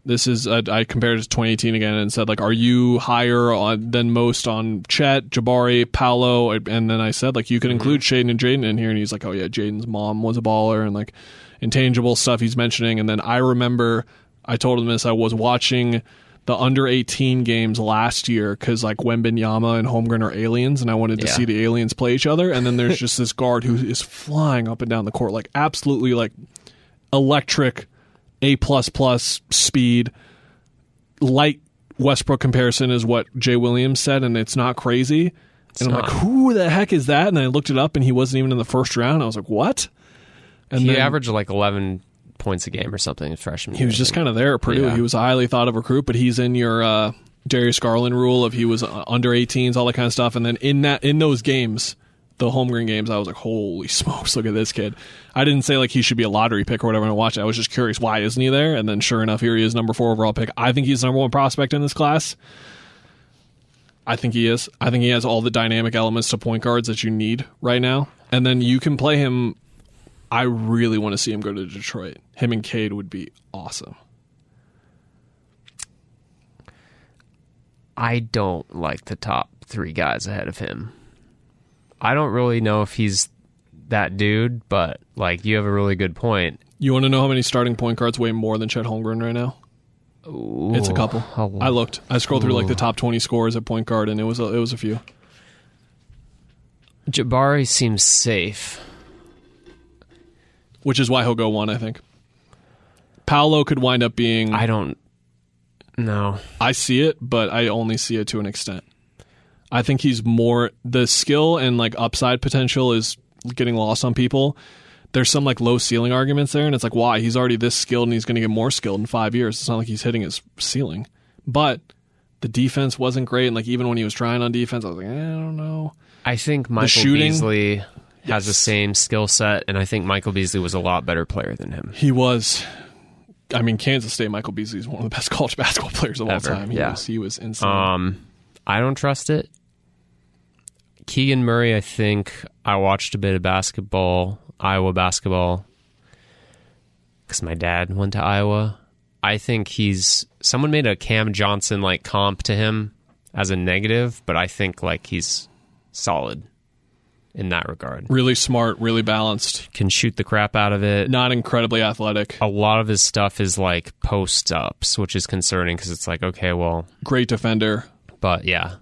This is I compared it to 2018 again and said like, are you higher on, than most on Chet, Jabari, Paolo? And then I said like, you can mm-hmm. include Shaedon and Jaden in here, and he's like, oh yeah, Jaden's mom was a baller, and like intangible stuff he's mentioning. And then I remember I told him this. I was watching the under 18 games last year because like Wembanyama and Holmgren are aliens, and I wanted to Yeah. see the aliens play each other. And then there's just this guard who is flying up and down the court, like absolutely like electric, a plus plus speed, light Westbrook comparison is what Jay Williams said, and it's not crazy. and I'm not. like, who the heck is that? And I looked it up, and he wasn't even in the first round. I was like, what? And he then averaged like 11 points a game or something freshman he was just kind of there at Purdue. Yeah. He was a highly thought of recruit, but he's in your uh, Darius Garland rule of he was uh, under 18s, all that kind of stuff. And then in that in those games, the Holmgren games, I was like, holy smokes, look at this kid. I didn't say like he should be a lottery pick or whatever. When I watched it, I was just curious why isn't he there? And then sure enough, here he is, number four overall pick. I think he's number one prospect in this class. I think he is. I think he has all the dynamic elements to point guards that you need right now. And then you can play him. I really want to see him go to Detroit. Him and Cade would be awesome. I don't like the top three guys ahead of him. I don't really know if he's that dude, but like you have a really good point. You want to know how many starting point guards weigh more than Chet Holmgren right now? It's a couple. I looked. I scrolled through like the top twenty scores at point guard, and it was a, it was a few. Jabari seems safe. which is why he'll go one. I think. Paolo could wind up being. I don't know. I see it, but I only see it to an extent. I think he's more the skill and like upside potential is getting lost on people. There's some like low ceiling arguments there, and it's like why he's already this skilled and he's going to get more skilled in five years. It's not like he's hitting his ceiling, but the defense wasn't great, and like even when he was trying on defense, I was like, eh, I don't know. I think Michael shooting- Beasley has the same skill set, and I think Michael Beasley was a lot better player than him. He was. I mean, Kansas State. Michael Beasley is one of the best college basketball players of Ever, all time. He yeah. was, he was insane. Um, I don't trust it. Keegan Murray, I think I watched a bit of basketball, Iowa basketball, because my dad went to Iowa. I think he's someone made a Cam Johnson like comp to him as a negative, but I think like he's solid in that regard. really smart, really balanced, Can shoot the crap out of it. not incredibly athletic. A lot of his stuff is like post ups, which is concerning because it's like, okay, well, Great defender. but yeah,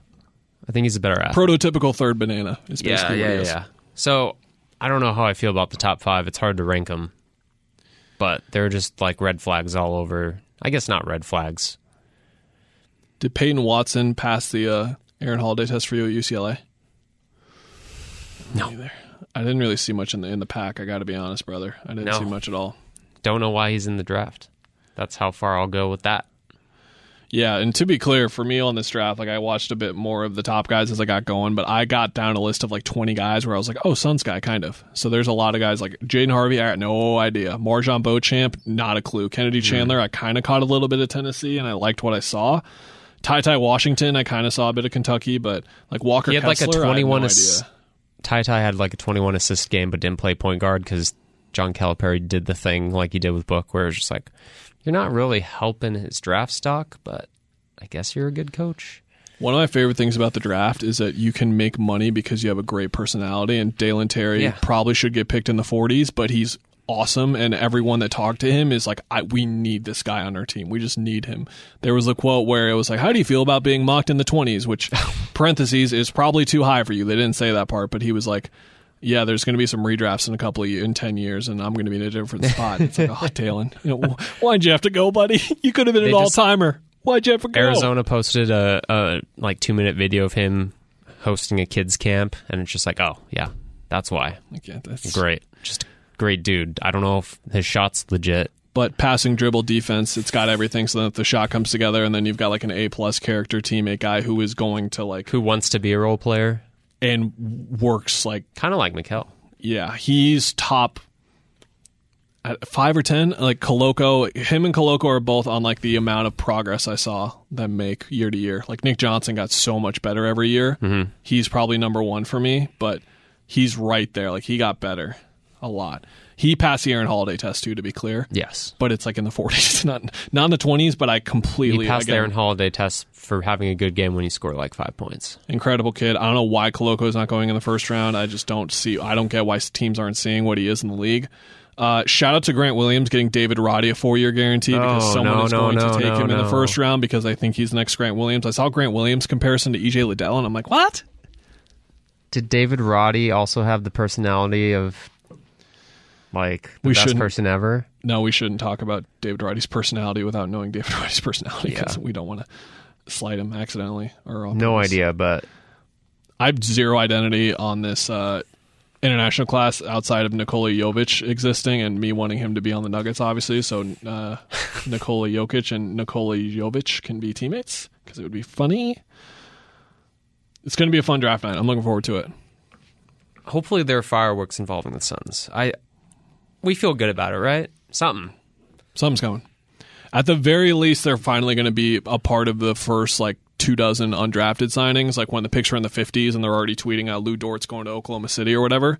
I think he's a better athlete. Prototypical third banana is basically what he is. So I don't know how I feel about the top five. It's hard to rank them, but they're just like red flags all over. I guess not red flags. Did Peyton Watson pass the uh, Aaron Holiday test for you at UCLA? No. Neither. I didn't really see much in the in the pack. I got to be honest, brother. I didn't No. see much at all. Don't know why he's in the draft. That's how far I'll go with that. Yeah, and to be clear, for me on this draft, like I watched a bit more of the top guys as I got going, but I got down a list of like 20 guys where I was like, oh, Suns guy, kind of. So there's a lot of guys like Jaden Harvey, I had no idea. MarJon Beauchamp, not a clue. Kennedy hmm. Chandler, I kind of caught a little bit of Tennessee and I liked what I saw. Ty Ty Washington, I kind of saw a bit of Kentucky, but like Walker He had like a Kessler, I had 21 no ass- Ty Ty had like a 21 assist game, but didn't play point guard because John Calipari did the thing like he did with Book, where it was just like, you're not really helping his draft stock, but I guess you're a good coach. One of my favorite things about the draft is that you can make money because you have a great personality. And Dalen Terry Yeah. probably should get picked in the 40s, but he's awesome. And everyone that talked to him is like, I, "We need this guy on our team. We just need him." There was a quote where it was like, "How do you feel about being mocked in the 20s?" Which parentheses is probably too high for you. They didn't say that part, but he was like. Yeah, there's going to be some redrafts in a couple of years, in ten years, and I'm going to be in a different spot. It's like, oh, Dalen, you know, why'd you have to go, buddy? You could have been They an all timer. Why'd you have to go? Arizona posted a, a like two minute video of him hosting a kids camp, and it's just like, oh yeah, that's why. Yeah, that's Great, just great dude. I don't know if his shot's legit. but passing dribble defense it's got everything so that the shot comes together and then you've got like an a plus character teammate guy who is going to like Who wants to be a role player? And works like Kind of like Mikal. yeah he's top five or ten. Like Koloko him and Koloko are both on like the amount of progress I saw them make year to year. Like Nick Johnson got so much better every year. Mm-hmm. he's probably number one for me but he's right there. Like he got better a lot he passed the Aaron Holiday test too to be clear Yes. but it's like in the 40s, not not in the 20s. But I completely He passed the Aaron Holiday test for having a good game when he scored like five points. incredible kid. I don't know why Koloko is not going in the first round. I just don't see. I don't get why teams aren't seeing what he is in the league. Uh, shout out to Grant Williams getting David Roddy a four year guarantee because Oh, someone no, is no, going no, to take him in the first round because I think he's the next Grant Williams. I saw Grant Williams comparison to EJ Liddell and I'm like, what? Did David Roddy also have the personality of like the We best shouldn't- person ever? No, we shouldn't talk about David Roddy's personality without knowing David Roddy's personality because Yeah. we don't want to slight him accidentally or on No purpose. idea, but I have zero identity on this uh, international class outside of Nikola Jovic existing and me wanting him to be on the Nuggets, obviously. So uh, Nikola Jokic and Nikola Jovic can be teammates because it would be funny. It's going to be a fun draft night. I'm looking forward to it. hopefully there are fireworks involving the Suns. I we feel good about it, right? Something. Something's coming. At the very least, they're finally going to be a part of the first like two dozen undrafted signings. Like when the picks are in the 50s and they're already tweeting out Lu Dort's going to Oklahoma City or whatever.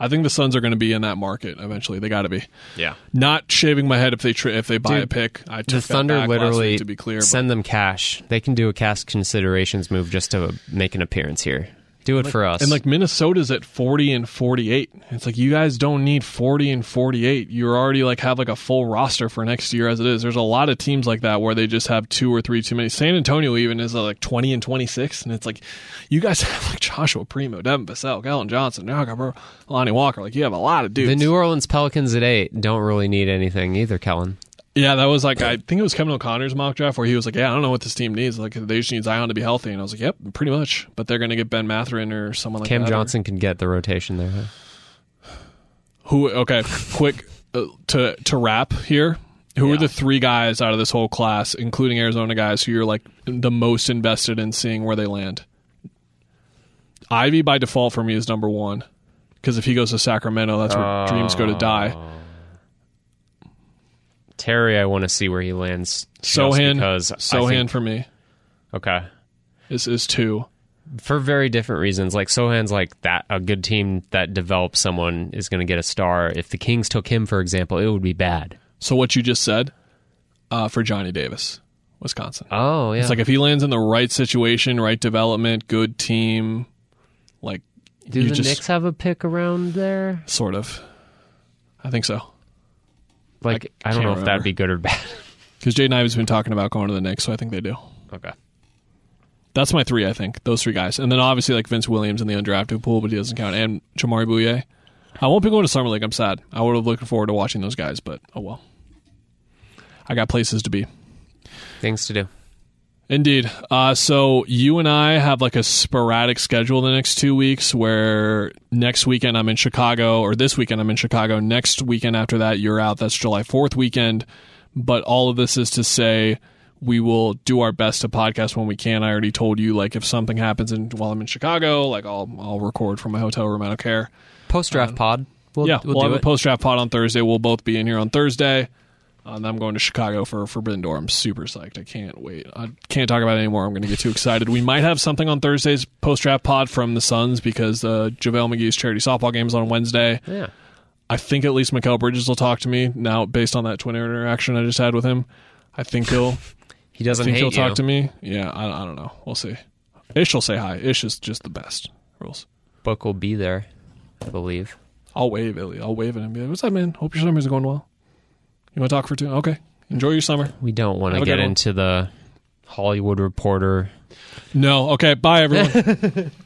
I think the Suns are going to be in that market eventually. They got to be. Yeah. Not shaving my head if they tri- if they buy Dude, a pick. I took The Thunder back literally week, to be clear. but send them cash. They can do a cash considerations move just to make an appearance here. Do it for us. And like Minnesota's at 40 and 48. It's like you guys don't need 40 and 48. You're already like have like a full roster for next year as it is. There's a lot of teams like that where they just have two or three too many. San Antonio even is like 20 and 26 and it's like you guys have like Joshua Primo, Devin Vassell, Keldon Johnson, Lonnie Walker. Like you have a lot of dudes. the New Orleans Pelicans at eight don't really need anything either, Kellen. Yeah, that was like I think it was Kevin O'Connor's mock draft where he was like, "Yeah, I don't know what this team needs. Like they just need Zion to be healthy." And I was like, "Yep, pretty much." But they're going to get Ben Mathurin or someone like Cam that. Cam Johnson can get the rotation there. huh? Who? Okay, quick uh, to to wrap here. Who Yeah. are the three guys out of this whole class, including Arizona guys, who you're like the most invested in seeing where they land? Ivey by default for me is number one because if he goes to Sacramento, that's where dreams go to die. Terry, I want to see where he lands. Sochan, because Sochan think- for me okay, is is two. for very different reasons. Like Sochan's like that. A good team that develops someone is going to get a star. If the Kings took him, for example, it would be bad. So what you just said uh, for Johnny Davis, Wisconsin. Oh yeah, It's like if he lands in the right situation, right development, good team, like do you the just Knicks have a pick around there? sort of. I think so Like I I, don't can't know if that'd be good or bad. because Jaden Ivey's been talking about going to the Knicks, so I think they do. okay. That's my three. I think those three guys, and then obviously like Vince Williams in the undrafted pool, but he doesn't count, and Jamaree Bouyea. I won't be going to summer league. I'm sad. I would have looking forward to watching those guys, but oh well. I got places to be. Things to do. Indeed. Uh, so you and I have like a sporadic schedule the next two weeks where next weekend I'm in Chicago, or this weekend I'm in Chicago. Next weekend after that, you're out. That's July 4th weekend. But all of this is to say we will do our best to podcast when we can. I already told you, like, if something happens in, while I'm in Chicago, like, I'll, I'll record from my hotel room. I don't care. Post draft pod. We'll, Um, yeah, we'll, we'll, do have it. a post draft pod on Thursday. We'll both be in here on Thursday. Uh, and I'm going to Chicago for Forbidden Door. I'm super psyched. I can't wait. I can't talk about it anymore. I'm going to get too excited. We might have something on Thursday's post draft pod from the Suns because uh, JaVale McGee's charity softball game is on Wednesday. yeah. I think at least Mikal Bridges will talk to me now based on that Twitter interaction I just had with him. I think he'll He doesn't think he'll you. talk to me. Yeah, I, I don't know. We'll see. Ish will say hi. Ish is just the best. Rules. Book will be there, I believe. I'll wave Illy. I'll wave at him. Be like, What's up, man? Hope your summer's going well. You want to talk for two? Okay. Enjoy your summer. We don't want to get into the Hollywood Reporter No. Okay. Bye, everyone.